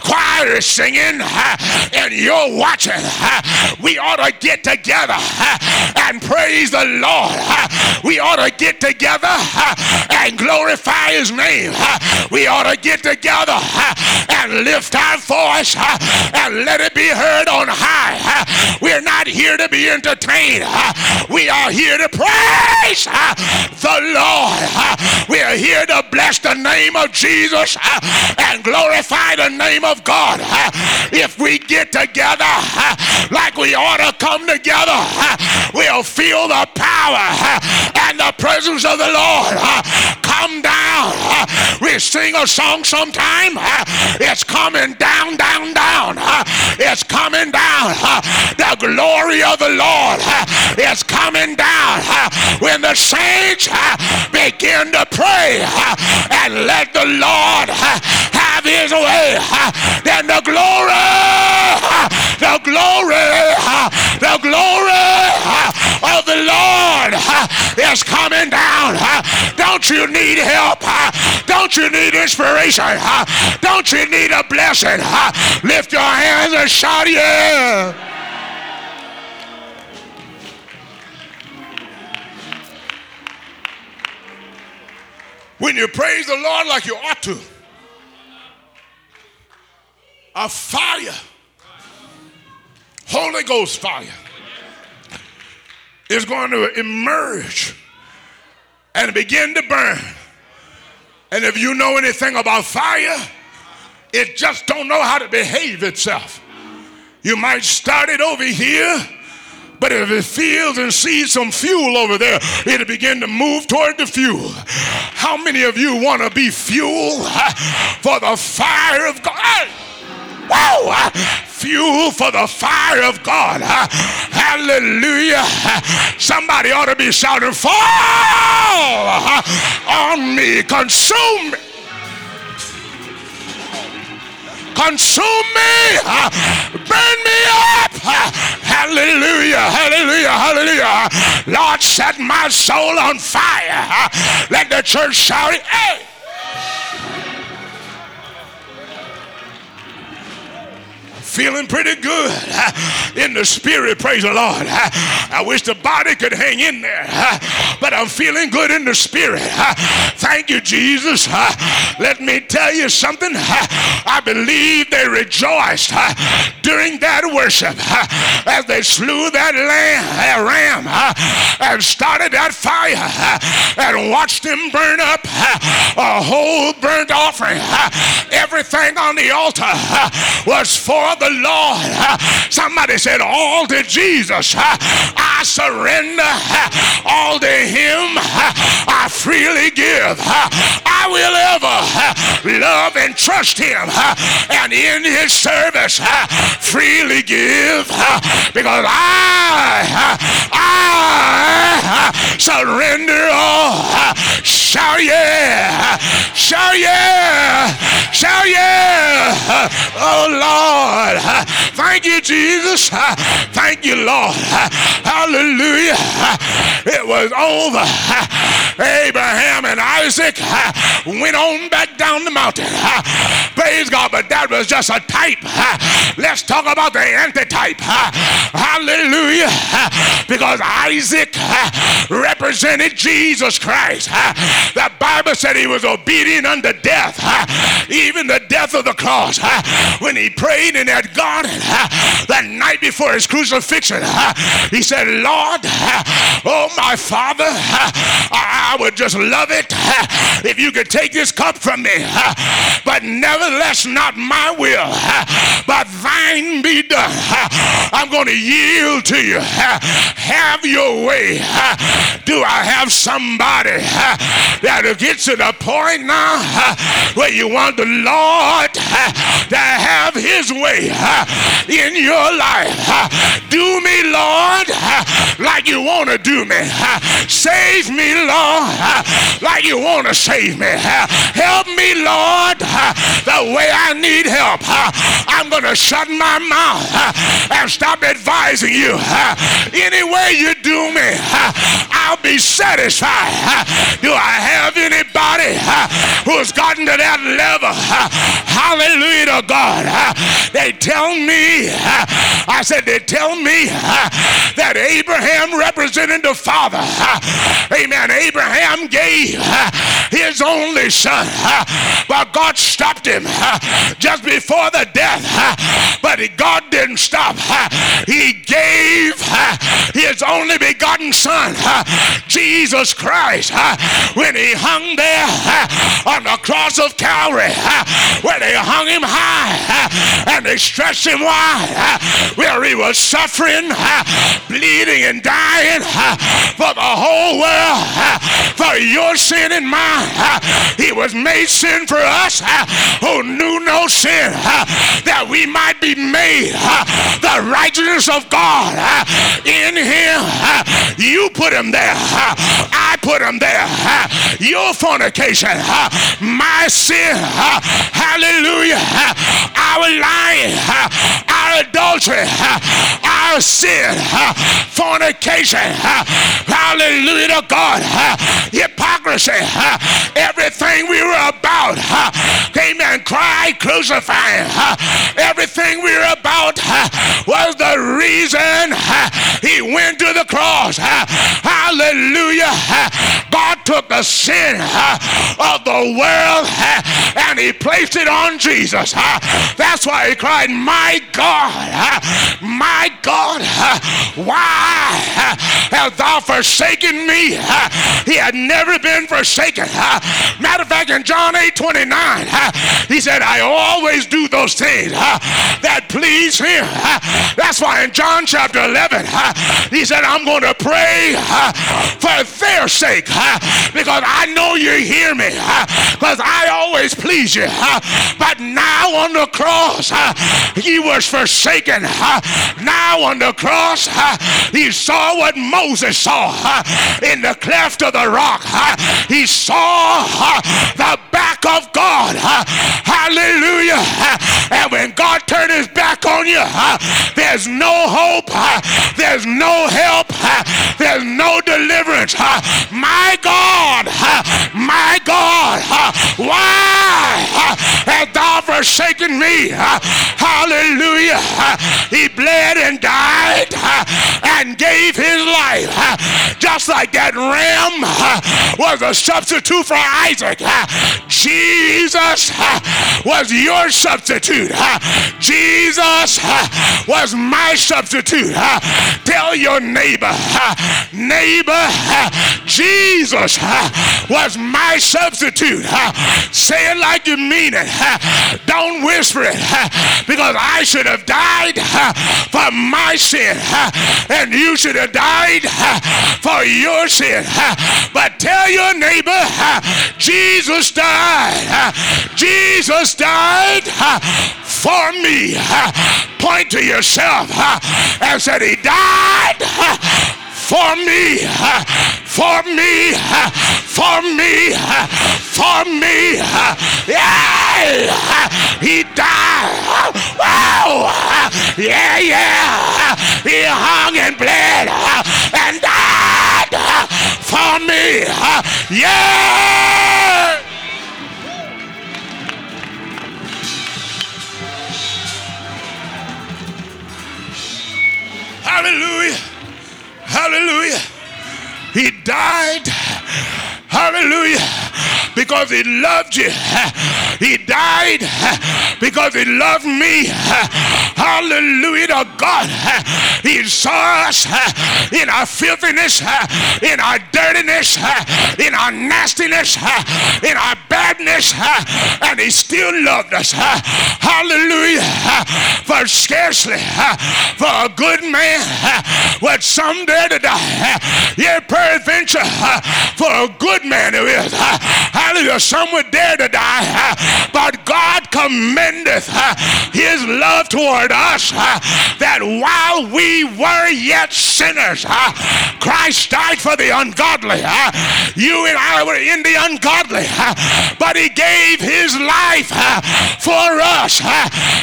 Choir is singing, and you're watching. We ought to get together and praise the Lord. We ought to get together and glorify His name. We ought to get together and lift our voice and let it be heard on high. We're not here to be entertained. We are here to praise the Lord. We are here to bless the name of Jesus and glorify the name of God. If we get together like we ought to come together, we'll feel the power and the presence of the Lord come down. We sing a song sometime. It's coming down, down, down. It's coming down. The glory of the Lord is coming down. When the saints begin to pray and let the Lord have his way, then the glory, the glory, the glory of the Lord is coming down. Don't you need help? Don't you need inspiration? Don't you need a blessing? Lift your hands and shout, yeah. When you praise the Lord like you ought to, a fire, Holy Ghost fire, is going to emerge and begin to burn. And if you know anything about fire, it just don't know how to behave itself. You might start it over here, but if it feels and sees some fuel over there, it'll begin to move toward the fuel. How many of you want to be fuel for the fire of God? Wow! Fuel for the fire of God. Hallelujah. Somebody ought to be shouting, Fall on me, consume me. Consume me, burn me up. Hallelujah, hallelujah, hallelujah. Lord, set my soul on fire. Let the church shout, Hey! Feeling pretty good in the spirit, praise the Lord. I wish the body could hang in there, but I'm feeling good in the spirit. Thank you, Jesus. Let me tell you something. I believe they rejoiced during that worship as they slew that lamb, that ram, and started that fire and watched him burn up a whole burnt offering. Everything on the altar was for the the Lord. Somebody said, All to Jesus. I surrender. All to Him. I freely give. I will ever love and trust Him. And in His service, freely give. Because I, I surrender all. Shout yeah. Shout yeah. Shout yeah. Oh Lord. Thank you, Jesus. Thank you, Lord. Hallelujah. It was over. Abraham and Isaac went on back down the mountain. Praise God, but that was just a type. Let's talk about the antitype. Hallelujah. Because Isaac represented Jesus Christ. The Bible said he was obedient unto death, even the death of the cross. When he prayed in that garden the night before his crucifixion, he said, Lord, oh my Father, I would just love it if you could take this cup from me. But nevertheless, not my will, but thine be done. I'm going to yield to you. Have your way. Do I have somebody that'll get to the point now where you want the Lord to have his way in your life? Do me, Lord, like you want to do me. Save me, Lord, like you want to save me. Help me, Lord, the way I need help. I'm going to shut my mouth and stop advising you. Any way you do me, I'll be satisfied. Do I have anybody who's gotten to that level? Hallelujah to God. They tell me, I said, they tell me that Abraham represented the Father. Amen. Abraham gave his only son, but God stopped him just before the death. But God didn't stop. He gave his only begotten son, Jesus Christ, when he hung there on the cross of Calvary, where they hung him high and they stretched him wide, where he was suffering, bleeding, and dying for the whole world, for your sin and mine. He was made sin for us who knew no sin, that we might be made the righteousness of God in him. You put him there. I put him there. Your fornication, my sin, hallelujah, our lying, our adultery, our sin, fornication, hallelujah to God, hypocrisy, everything we were about, amen, cry, crucifying, everything we were about was the reason he went to the cross. Hallelujah. God took the sin uh, of the world uh, and he placed it on Jesus. Uh. That's why he cried, My God, my God, why hast thou forsaken me? He had never been forsaken. Matter of fact, in John 8 29, he said, I always do those things that please him. That's why in John chapter 11, he said, I'm going to pray for their sake because I know you hear me because I always please you. But now on the cross, he was forsaken. Now on the cross, he saw what Moses saw in the cleft of the rock. He saw the back of God. Hallelujah. And when God turned his back on you, there's no hope, there's no help, there's no deliverance. My God, my God, why hast thou forsaken me? Hallelujah. He bled and died and gave his life uh, just like that ram uh, was a substitute for Isaac. Uh, Jesus was your substitute. Jesus was my substitute. Tell your neighbor, neighbor, Jesus was my substitute. Say it like you mean it. Don't whisper it because I should have died for my sin and you should have died uh, for your sin. Uh, but tell your neighbor, uh, Jesus died. Jesus died for me. Point to yourself and said, He died for me, for me, for me, for me. Yeah, he died. Wow. Yeah, yeah. He hung and bled and died for me. Yeah. Hallelujah. Hallelujah. He died. Hallelujah. Because he loved you. He died because he loved me. Hallelujah to God. He saw us in our filthiness, in our dirtiness, in our nastiness, in our badness, and He still loved us. Hallelujah. For scarcely for a good man would some dare to die. Yet peradventure for a good man who is. Hallelujah. Some would dare to die. But God commendeth his love toward us that while we were yet sinners, Christ died for the ungodly. You and I were in the ungodly, but he gave his life for us.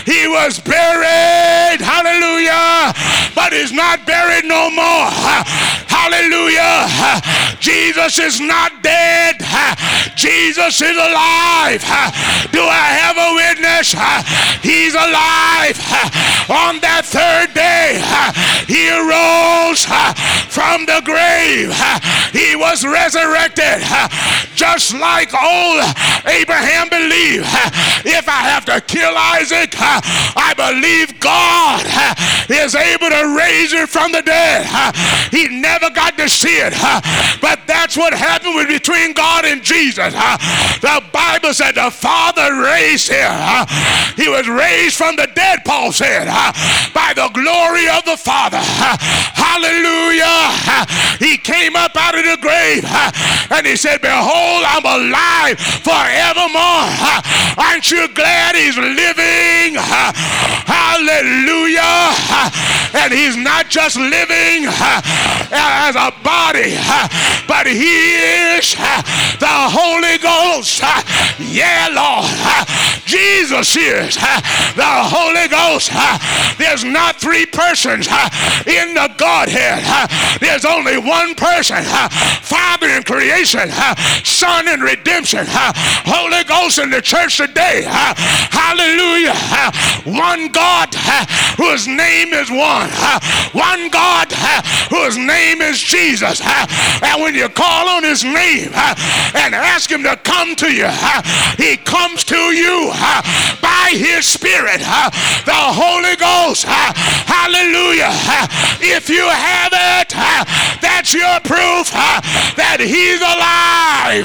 He was buried, hallelujah, but is not buried no more. Hallelujah. Jesus is not dead. Jesus is alive. Do I have a witness? He's alive. On that third day, he arose from the grave. He was resurrected just like old Abraham believed. If I have to kill Isaac, I believe God is able to raise him from the dead. He never got to see it, but that's what happened between God and Jesus. The Bible said the Father raised him. He was raised from the dead, Paul said, by the glory of the Father. Hallelujah. He came up out of the grave and he said, Behold, I'm alive forevermore. Aren't you glad he's living? Hallelujah. And he's not just living as a body, but he is the Holy Ghost. Yeah, Lord. Jesus is the Holy Ghost. There's not three persons in the Godhead. There's only one person Father in creation, Son in redemption, Holy Ghost in the church today. Hallelujah. One God whose name is one. One God whose name is Jesus. And when you call on his name and ask him to come to you, he comes to you by his spirit, the Holy Ghost. Hallelujah. If you have it, that's your proof that he's alive.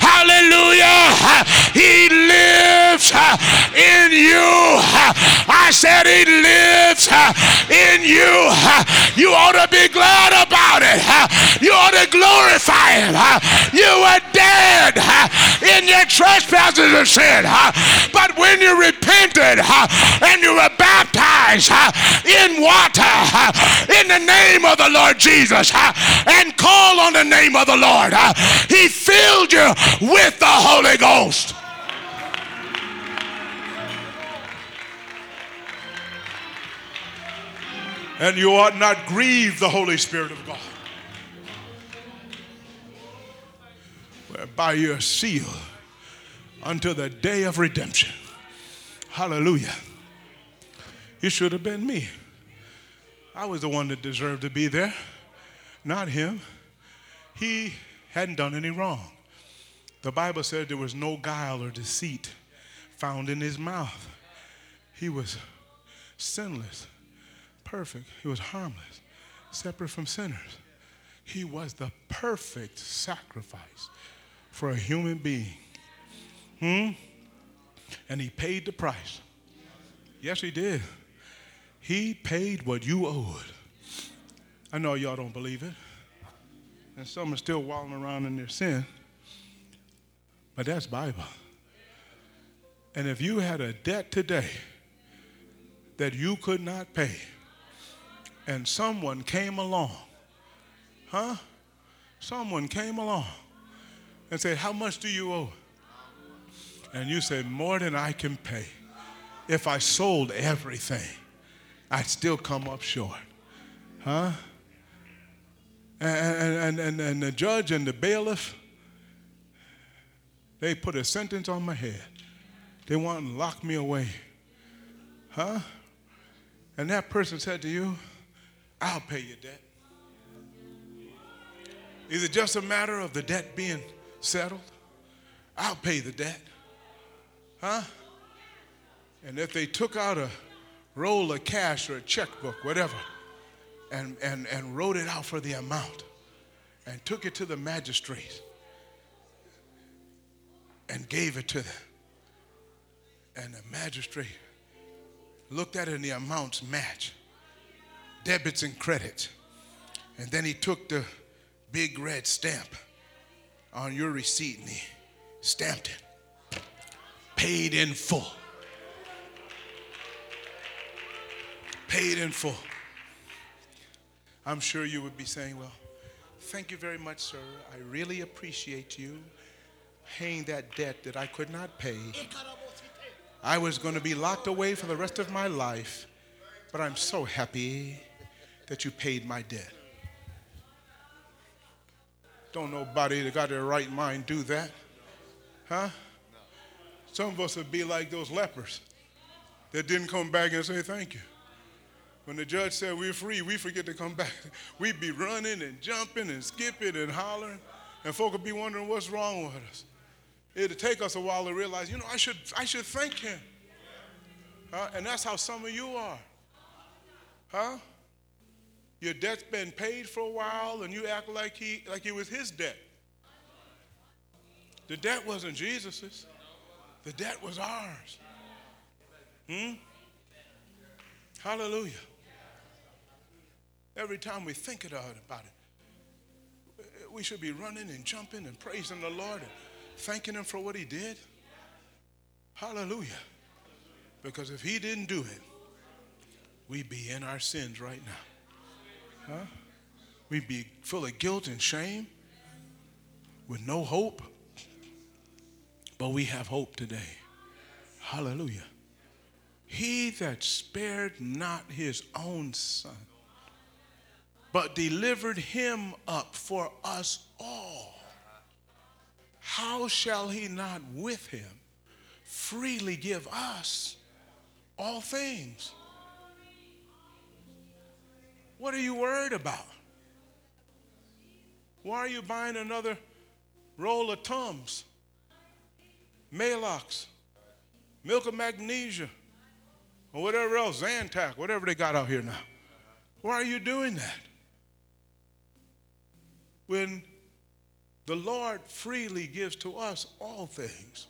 Hallelujah. He lives in you. I said he lives in you. You ought to be glad about it. You ought to glorify him. You were dead in your trespasses and sin. But when you repented and you were baptized in water in the name of the Lord Jesus and call on the name of the Lord, he filled you with the Holy Ghost. And you ought not grieve the Holy Spirit of God. Whereby you're sealed until the day of redemption. Hallelujah. It should have been me. I was the one that deserved to be there, not him. He hadn't done any wrong. The Bible said there was no guile or deceit found in his mouth. He was sinless, perfect. He was harmless, separate from sinners. He was the perfect sacrifice for a human being. Hmm? And he paid the price. Yes, he did. He paid what you owed. I know y'all don't believe it. And some are still walking around in their sin. But that's Bible. And if you had a debt today that you could not pay, and someone came along, huh? Someone came along and said, How much do you owe? And you say, More than I can pay. If I sold everything, I'd still come up short. Huh? And, and, and, and the judge and the bailiff, they put a sentence on my head. They want to lock me away. Huh? And that person said to you, I'll pay your debt. Is it just a matter of the debt being settled? I'll pay the debt. Huh? And if they took out a roll of cash or a checkbook, whatever, and, and, and wrote it out for the amount and took it to the magistrate and gave it to them. And the magistrate looked at it and the amounts match debits and credits. And then he took the big red stamp on your receipt and he stamped it. Paid in full. Paid in full. I'm sure you would be saying, Well, thank you very much, sir. I really appreciate you paying that debt that I could not pay. I was going to be locked away for the rest of my life, but I'm so happy that you paid my debt. Don't nobody that got their right mind do that. Huh? Some of us would be like those lepers that didn't come back and say thank you. When the judge said we're free, we forget to come back. We'd be running and jumping and skipping and hollering, and folk would be wondering what's wrong with us. It'd take us a while to realize, you know, I should, I should thank him. Huh? And that's how some of you are. Huh? Your debt's been paid for a while and you act like he like it was his debt. The debt wasn't Jesus's. The debt was ours. Hmm? Hallelujah. Every time we think about it, we should be running and jumping and praising the Lord and thanking Him for what He did. Hallelujah. Because if He didn't do it, we'd be in our sins right now. Huh? We'd be full of guilt and shame with no hope. But we have hope today. Hallelujah. He that spared not his own son, but delivered him up for us all, how shall he not with him freely give us all things? What are you worried about? Why are you buying another roll of Tums, Maalox, milk of magnesia, or whatever else, Zantac, whatever they got out here now? Why are you doing that? When the Lord freely gives to us all things,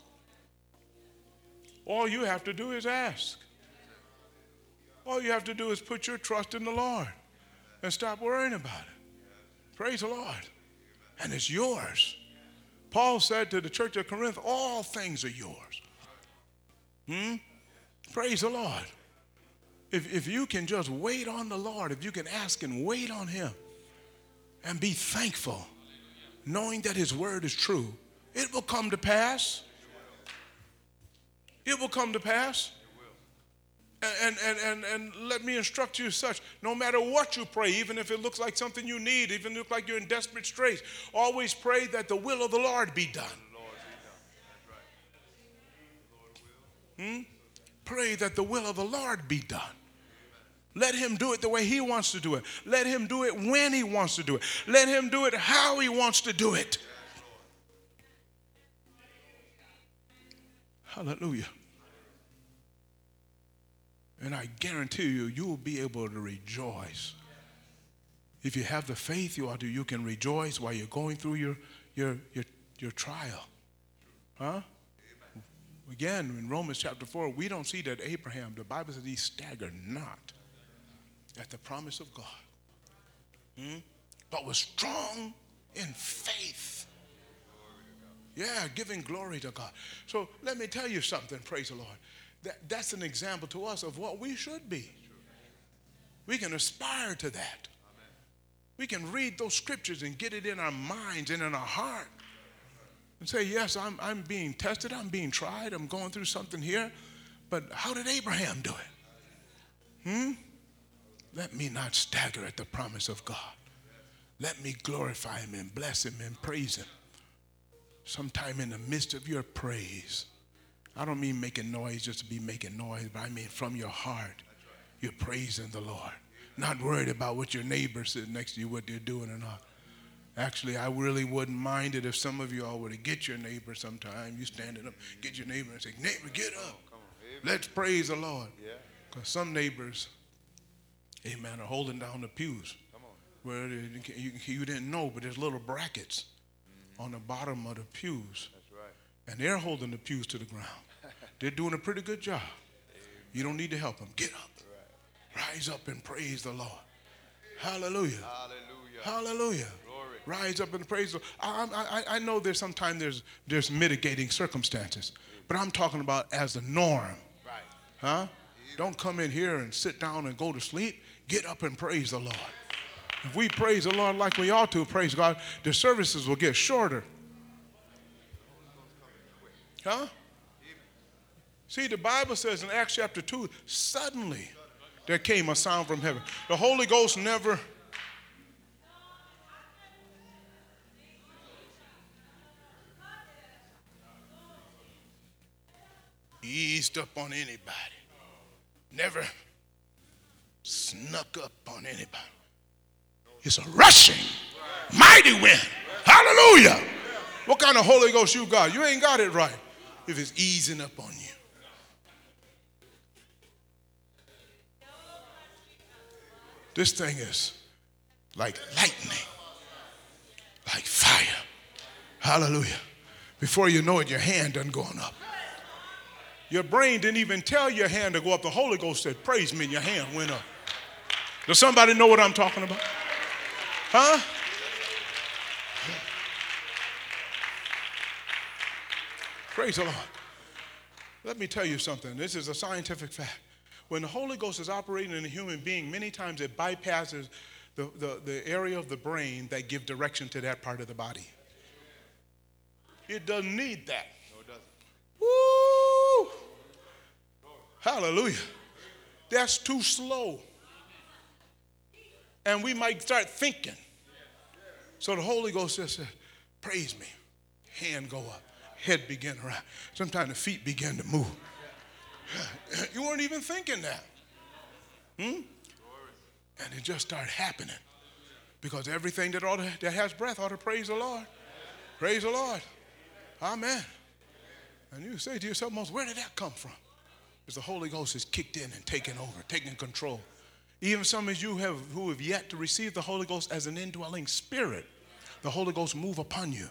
all you have to do is ask. All you have to do is put your trust in the Lord and stop worrying about it. Praise the Lord. And it's yours. Paul said to the church of Corinth, all things are yours. Hmm? Praise the Lord. If, if you can just wait on the Lord, if you can ask and wait on Him and be thankful, knowing that His word is true, it will come to pass. It will come to pass. And, and, and, and let me instruct you such no matter what you pray, even if it looks like something you need, even looks like you're in desperate straits, always pray that the will of the Lord be done. Hmm? Pray that the will of the Lord be done. Let him do it the way he wants to do it. Let him do it when he wants to do it. Let him do it how he wants to do it. Hallelujah. And I guarantee you, you will be able to rejoice. If you have the faith you ought to, you can rejoice while you're going through your, your, your, your trial. Huh? Again, in Romans chapter 4, we don't see that Abraham, the Bible says he staggered not at the promise of God, hmm? but was strong in faith. Yeah, giving glory to God. So let me tell you something, praise the Lord that, that's an example to us of what we should be. We can aspire to that. We can read those scriptures and get it in our minds and in our heart and say, Yes, I'm, I'm being tested, I'm being tried, I'm going through something here. But how did Abraham do it? Hmm? Let me not stagger at the promise of God. Let me glorify him and bless him and praise him. Sometime in the midst of your praise, I don't mean making noise just to be making noise, but I mean from your heart, you're praising the Lord. Not worried about what your neighbor sitting next to you, what they're doing or not. Actually, I really wouldn't mind it if some of you all were to get your neighbor sometime. You standing up, get your neighbor and say, Neighbor, get up. Let's praise the Lord. Because some neighbors, amen, are holding down the pews. Where you, you didn't know, but there's little brackets on the bottom of the pews. And they're holding the pews to the ground. They're doing a pretty good job. You don't need to help them. Get up. Rise up and praise the Lord. Hallelujah. Hallelujah. Hallelujah. Glory. Rise up and praise the I, I, I know there's sometimes there's there's mitigating circumstances, but I'm talking about as the norm. Right. Huh? Don't come in here and sit down and go to sleep. Get up and praise the Lord. If we praise the Lord like we ought to, praise God, the services will get shorter. Huh? See, the Bible says in Acts chapter 2, suddenly there came a sound from heaven. The Holy Ghost never. Eased up on anybody. Never snuck up on anybody. It's a rushing, mighty wind. Hallelujah. What kind of Holy Ghost you got? You ain't got it right if it's easing up on you. This thing is like lightning, like fire. Hallelujah. Before you know it, your hand done going up. Your brain didn't even tell your hand to go up. The Holy Ghost said, Praise me, and your hand went up. Does somebody know what I'm talking about? Huh? Praise the Lord. Let me tell you something. This is a scientific fact. When the Holy Ghost is operating in a human being, many times it bypasses the, the, the area of the brain that give direction to that part of the body. It doesn't need that. No, it doesn't. Woo! Hallelujah. That's too slow. And we might start thinking. So the Holy Ghost just said, Praise me. Hand go up. Head began to rise. Sometimes the feet began to move. You weren't even thinking that. Hmm? And it just started happening. Because everything that, ought to, that has breath ought to praise the Lord. Praise the Lord. Amen. And you say to yourself, most, where did that come from? Because the Holy Ghost has kicked in and taken over, taken control. Even some of you have who have yet to receive the Holy Ghost as an indwelling spirit, the Holy Ghost move upon you.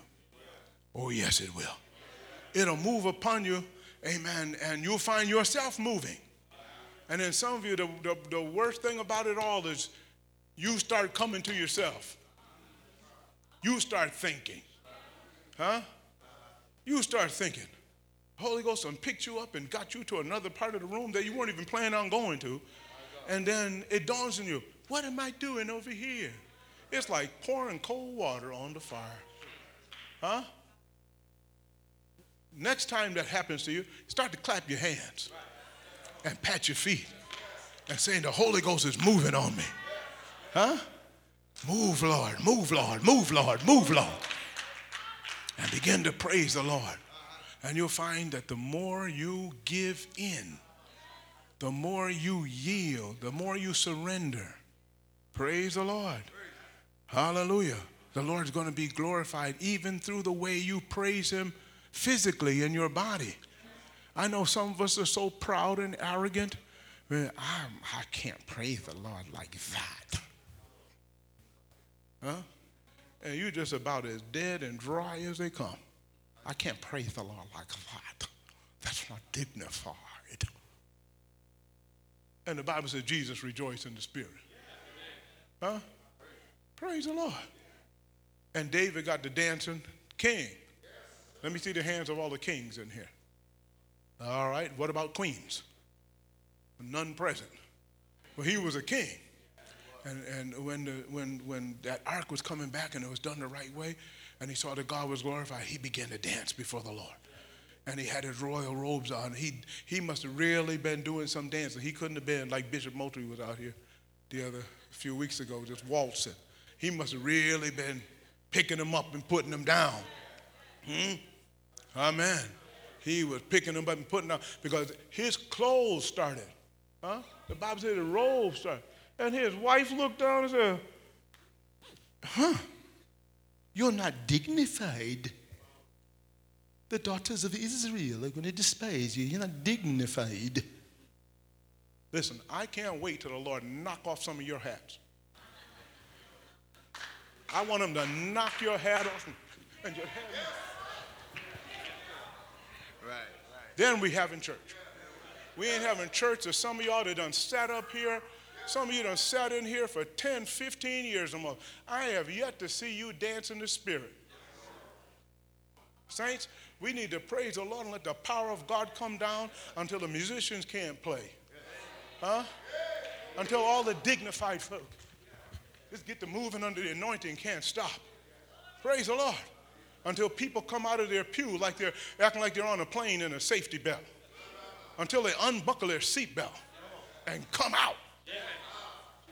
Oh, yes, it will. It'll move upon you, amen, and you'll find yourself moving. And then some of you, the, the, the worst thing about it all is you start coming to yourself. You start thinking. Huh? You start thinking. Holy Ghost done picked you up and got you to another part of the room that you weren't even planning on going to. And then it dawns on you, what am I doing over here? It's like pouring cold water on the fire. Huh? Next time that happens to you, start to clap your hands and pat your feet and saying, The Holy Ghost is moving on me. Huh? Move, Lord, move, Lord, move, Lord, move, Lord. And begin to praise the Lord. And you'll find that the more you give in, the more you yield, the more you surrender. Praise the Lord. Hallelujah. The Lord's going to be glorified even through the way you praise Him physically in your body. I know some of us are so proud and arrogant. I'm, I can't praise the Lord like that. Huh? And you're just about as dead and dry as they come. I can't praise the Lord like that. That's not dignified. And the Bible says Jesus rejoiced in the Spirit. Huh? Praise the Lord. And David got the dancing king. Let me see the hands of all the kings in here. All right, what about queens? None present. Well, he was a king. And, and when, the, when, when that ark was coming back and it was done the right way, and he saw that God was glorified, he began to dance before the Lord. And he had his royal robes on. He, he must have really been doing some dancing. He couldn't have been like Bishop Moultrie was out here the other few weeks ago, just waltzing. He must have really been picking them up and putting them down. Hmm? Amen. He was picking them up and putting them down because his clothes started. Huh? The Bible said the robe started. And his wife looked down and said, Huh? You're not dignified. The daughters of Israel are going to despise you. You're not dignified. Listen, I can't wait till the Lord knock off some of your hats. I want him to knock your hat off and your head. Right, right. Then we having church. We ain't having church. There's some of y'all that done sat up here. Some of you done sat in here for 10, 15 years or more. I have yet to see you dance in the spirit. Saints, we need to praise the Lord and let the power of God come down until the musicians can't play. Huh? Until all the dignified folk just get to moving under the anointing can't stop. Praise the Lord. Until people come out of their pew like they're acting like they're on a plane in a safety belt. Until they unbuckle their seatbelt and come out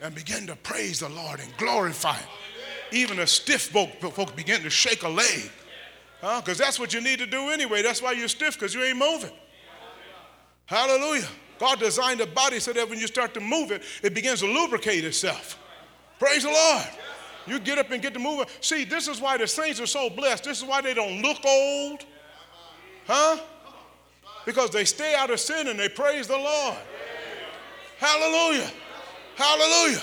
and begin to praise the Lord and glorify Him. Even a stiff folk, folk begin to shake a leg. Huh? Because that's what you need to do anyway. That's why you're stiff, because you ain't moving. Hallelujah. God designed the body so that when you start to move it, it begins to lubricate itself. Praise the Lord. You get up and get to moving. See, this is why the saints are so blessed. This is why they don't look old. Huh? Because they stay out of sin and they praise the Lord. Hallelujah. Hallelujah.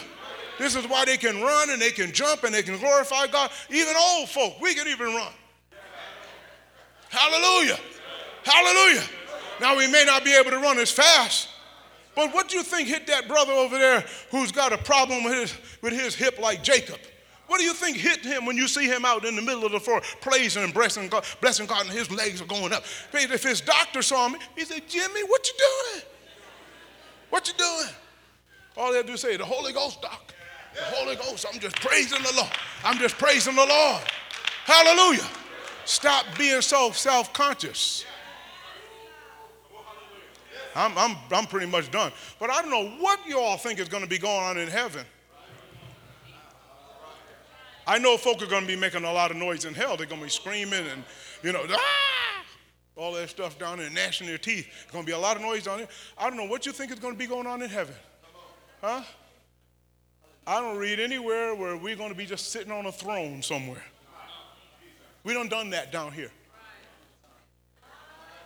This is why they can run and they can jump and they can glorify God. Even old folk, we can even run. Hallelujah. Hallelujah. Now, we may not be able to run as fast, but what do you think hit that brother over there who's got a problem with his, with his hip like Jacob? What do you think hit him when you see him out in the middle of the floor praising and blessing God, blessing God and his legs are going up? If his doctor saw me, he said, Jimmy, what you doing? What you doing? All they do is say, the Holy Ghost, doc. The Holy Ghost. I'm just praising the Lord. I'm just praising the Lord. Hallelujah. Stop being so self-conscious. I'm, I'm, I'm pretty much done. But I don't know what you all think is going to be going on in heaven. I know folk are going to be making a lot of noise in hell. They're going to be screaming and, you know, ah! all that stuff down there, gnashing their teeth. There's going to be a lot of noise down there. I don't know what you think is going to be going on in heaven. Huh? I don't read anywhere where we're going to be just sitting on a throne somewhere. We done done that down here.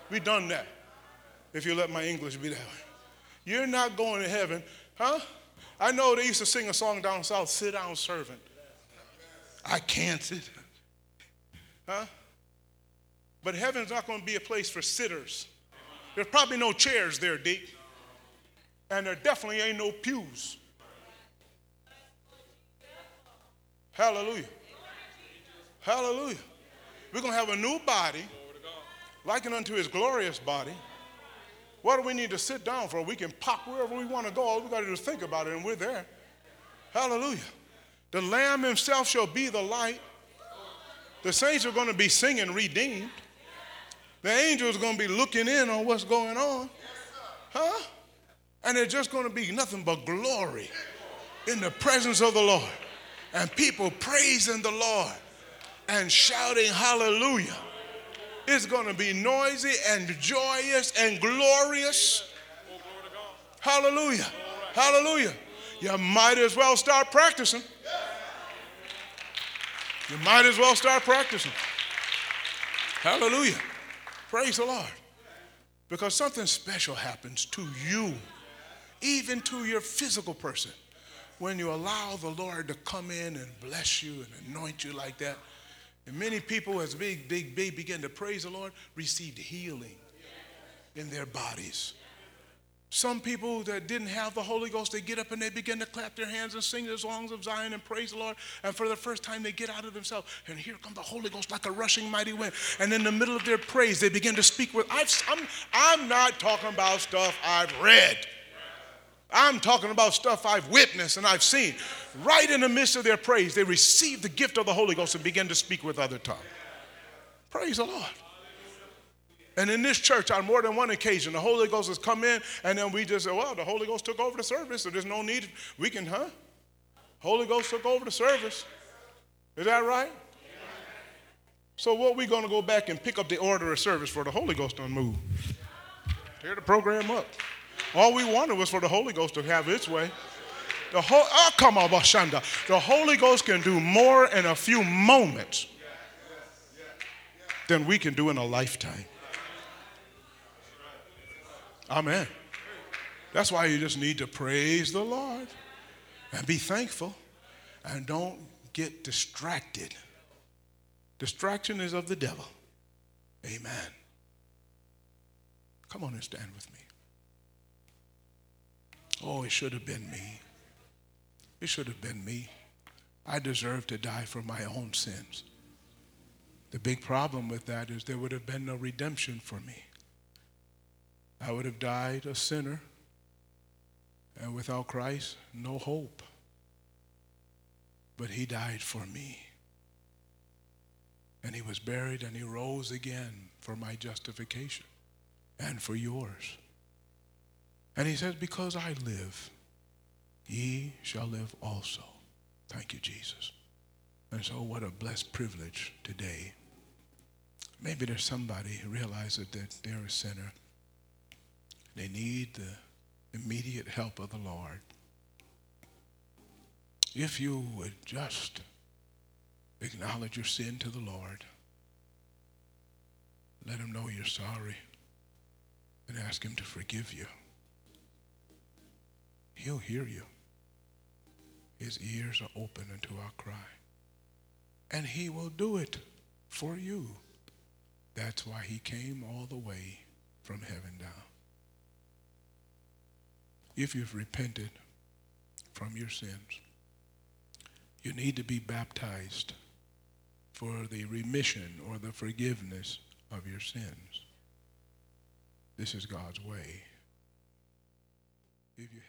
We done that if you let my English be that way. You're not going to heaven, huh? I know they used to sing a song down south, sit down servant. I can't sit. Huh? But heaven's not going to be a place for sitters. There's probably no chairs there, deep. And there definitely ain't no pews. Hallelujah. Hallelujah. We're going to have a new body, likened unto his glorious body. What do we need to sit down for? We can pop wherever we want to go. All we got to do is think about it, and we're there. Hallelujah. The Lamb himself shall be the light. The saints are going to be singing redeemed. The angels are going to be looking in on what's going on. Huh? And it's just going to be nothing but glory in the presence of the Lord. And people praising the Lord and shouting hallelujah. It's going to be noisy and joyous and glorious. Hallelujah. Hallelujah. You might as well start practicing. You might as well start practicing. Hallelujah. Praise the Lord. Because something special happens to you, even to your physical person, when you allow the Lord to come in and bless you and anoint you like that. And many people, as big, big, big begin to praise the Lord, received healing in their bodies. Some people that didn't have the Holy Ghost, they get up and they begin to clap their hands and sing the songs of Zion and praise the Lord. And for the first time, they get out of themselves. And here comes the Holy Ghost like a rushing mighty wind. And in the middle of their praise, they begin to speak with. i am I'm not talking about stuff I've read. I'm talking about stuff I've witnessed and I've seen. Right in the midst of their praise, they receive the gift of the Holy Ghost and begin to speak with other tongues. Praise the Lord. And in this church, on more than one occasion, the Holy Ghost has come in, and then we just say, well, the Holy Ghost took over the service, so there's no need. We can, huh? Holy Ghost took over the service. Is that right? So what we going to go back and pick up the order of service for the Holy Ghost to move? Tear the program up. All we wanted was for the Holy Ghost to have its way. The whole, oh, ah, come on, Bashanda. The Holy Ghost can do more in a few moments than we can do in a lifetime. Amen. That's why you just need to praise the Lord and be thankful and don't get distracted. Distraction is of the devil. Amen. Come on and stand with me. Oh, it should have been me. It should have been me. I deserve to die for my own sins. The big problem with that is there would have been no redemption for me. I would have died a sinner, and without Christ, no hope. But He died for me. And He was buried and He rose again for my justification and for yours. And He says, Because I live, ye shall live also. Thank you, Jesus. And so, what a blessed privilege today Maybe there's somebody who realizes that they're a sinner. They need the immediate help of the Lord. If you would just acknowledge your sin to the Lord, let him know you're sorry, and ask him to forgive you. He'll hear you. His ears are open unto our cry. And he will do it for you. That's why he came all the way from heaven down. If you've repented from your sins, you need to be baptized for the remission or the forgiveness of your sins. This is God's way. If you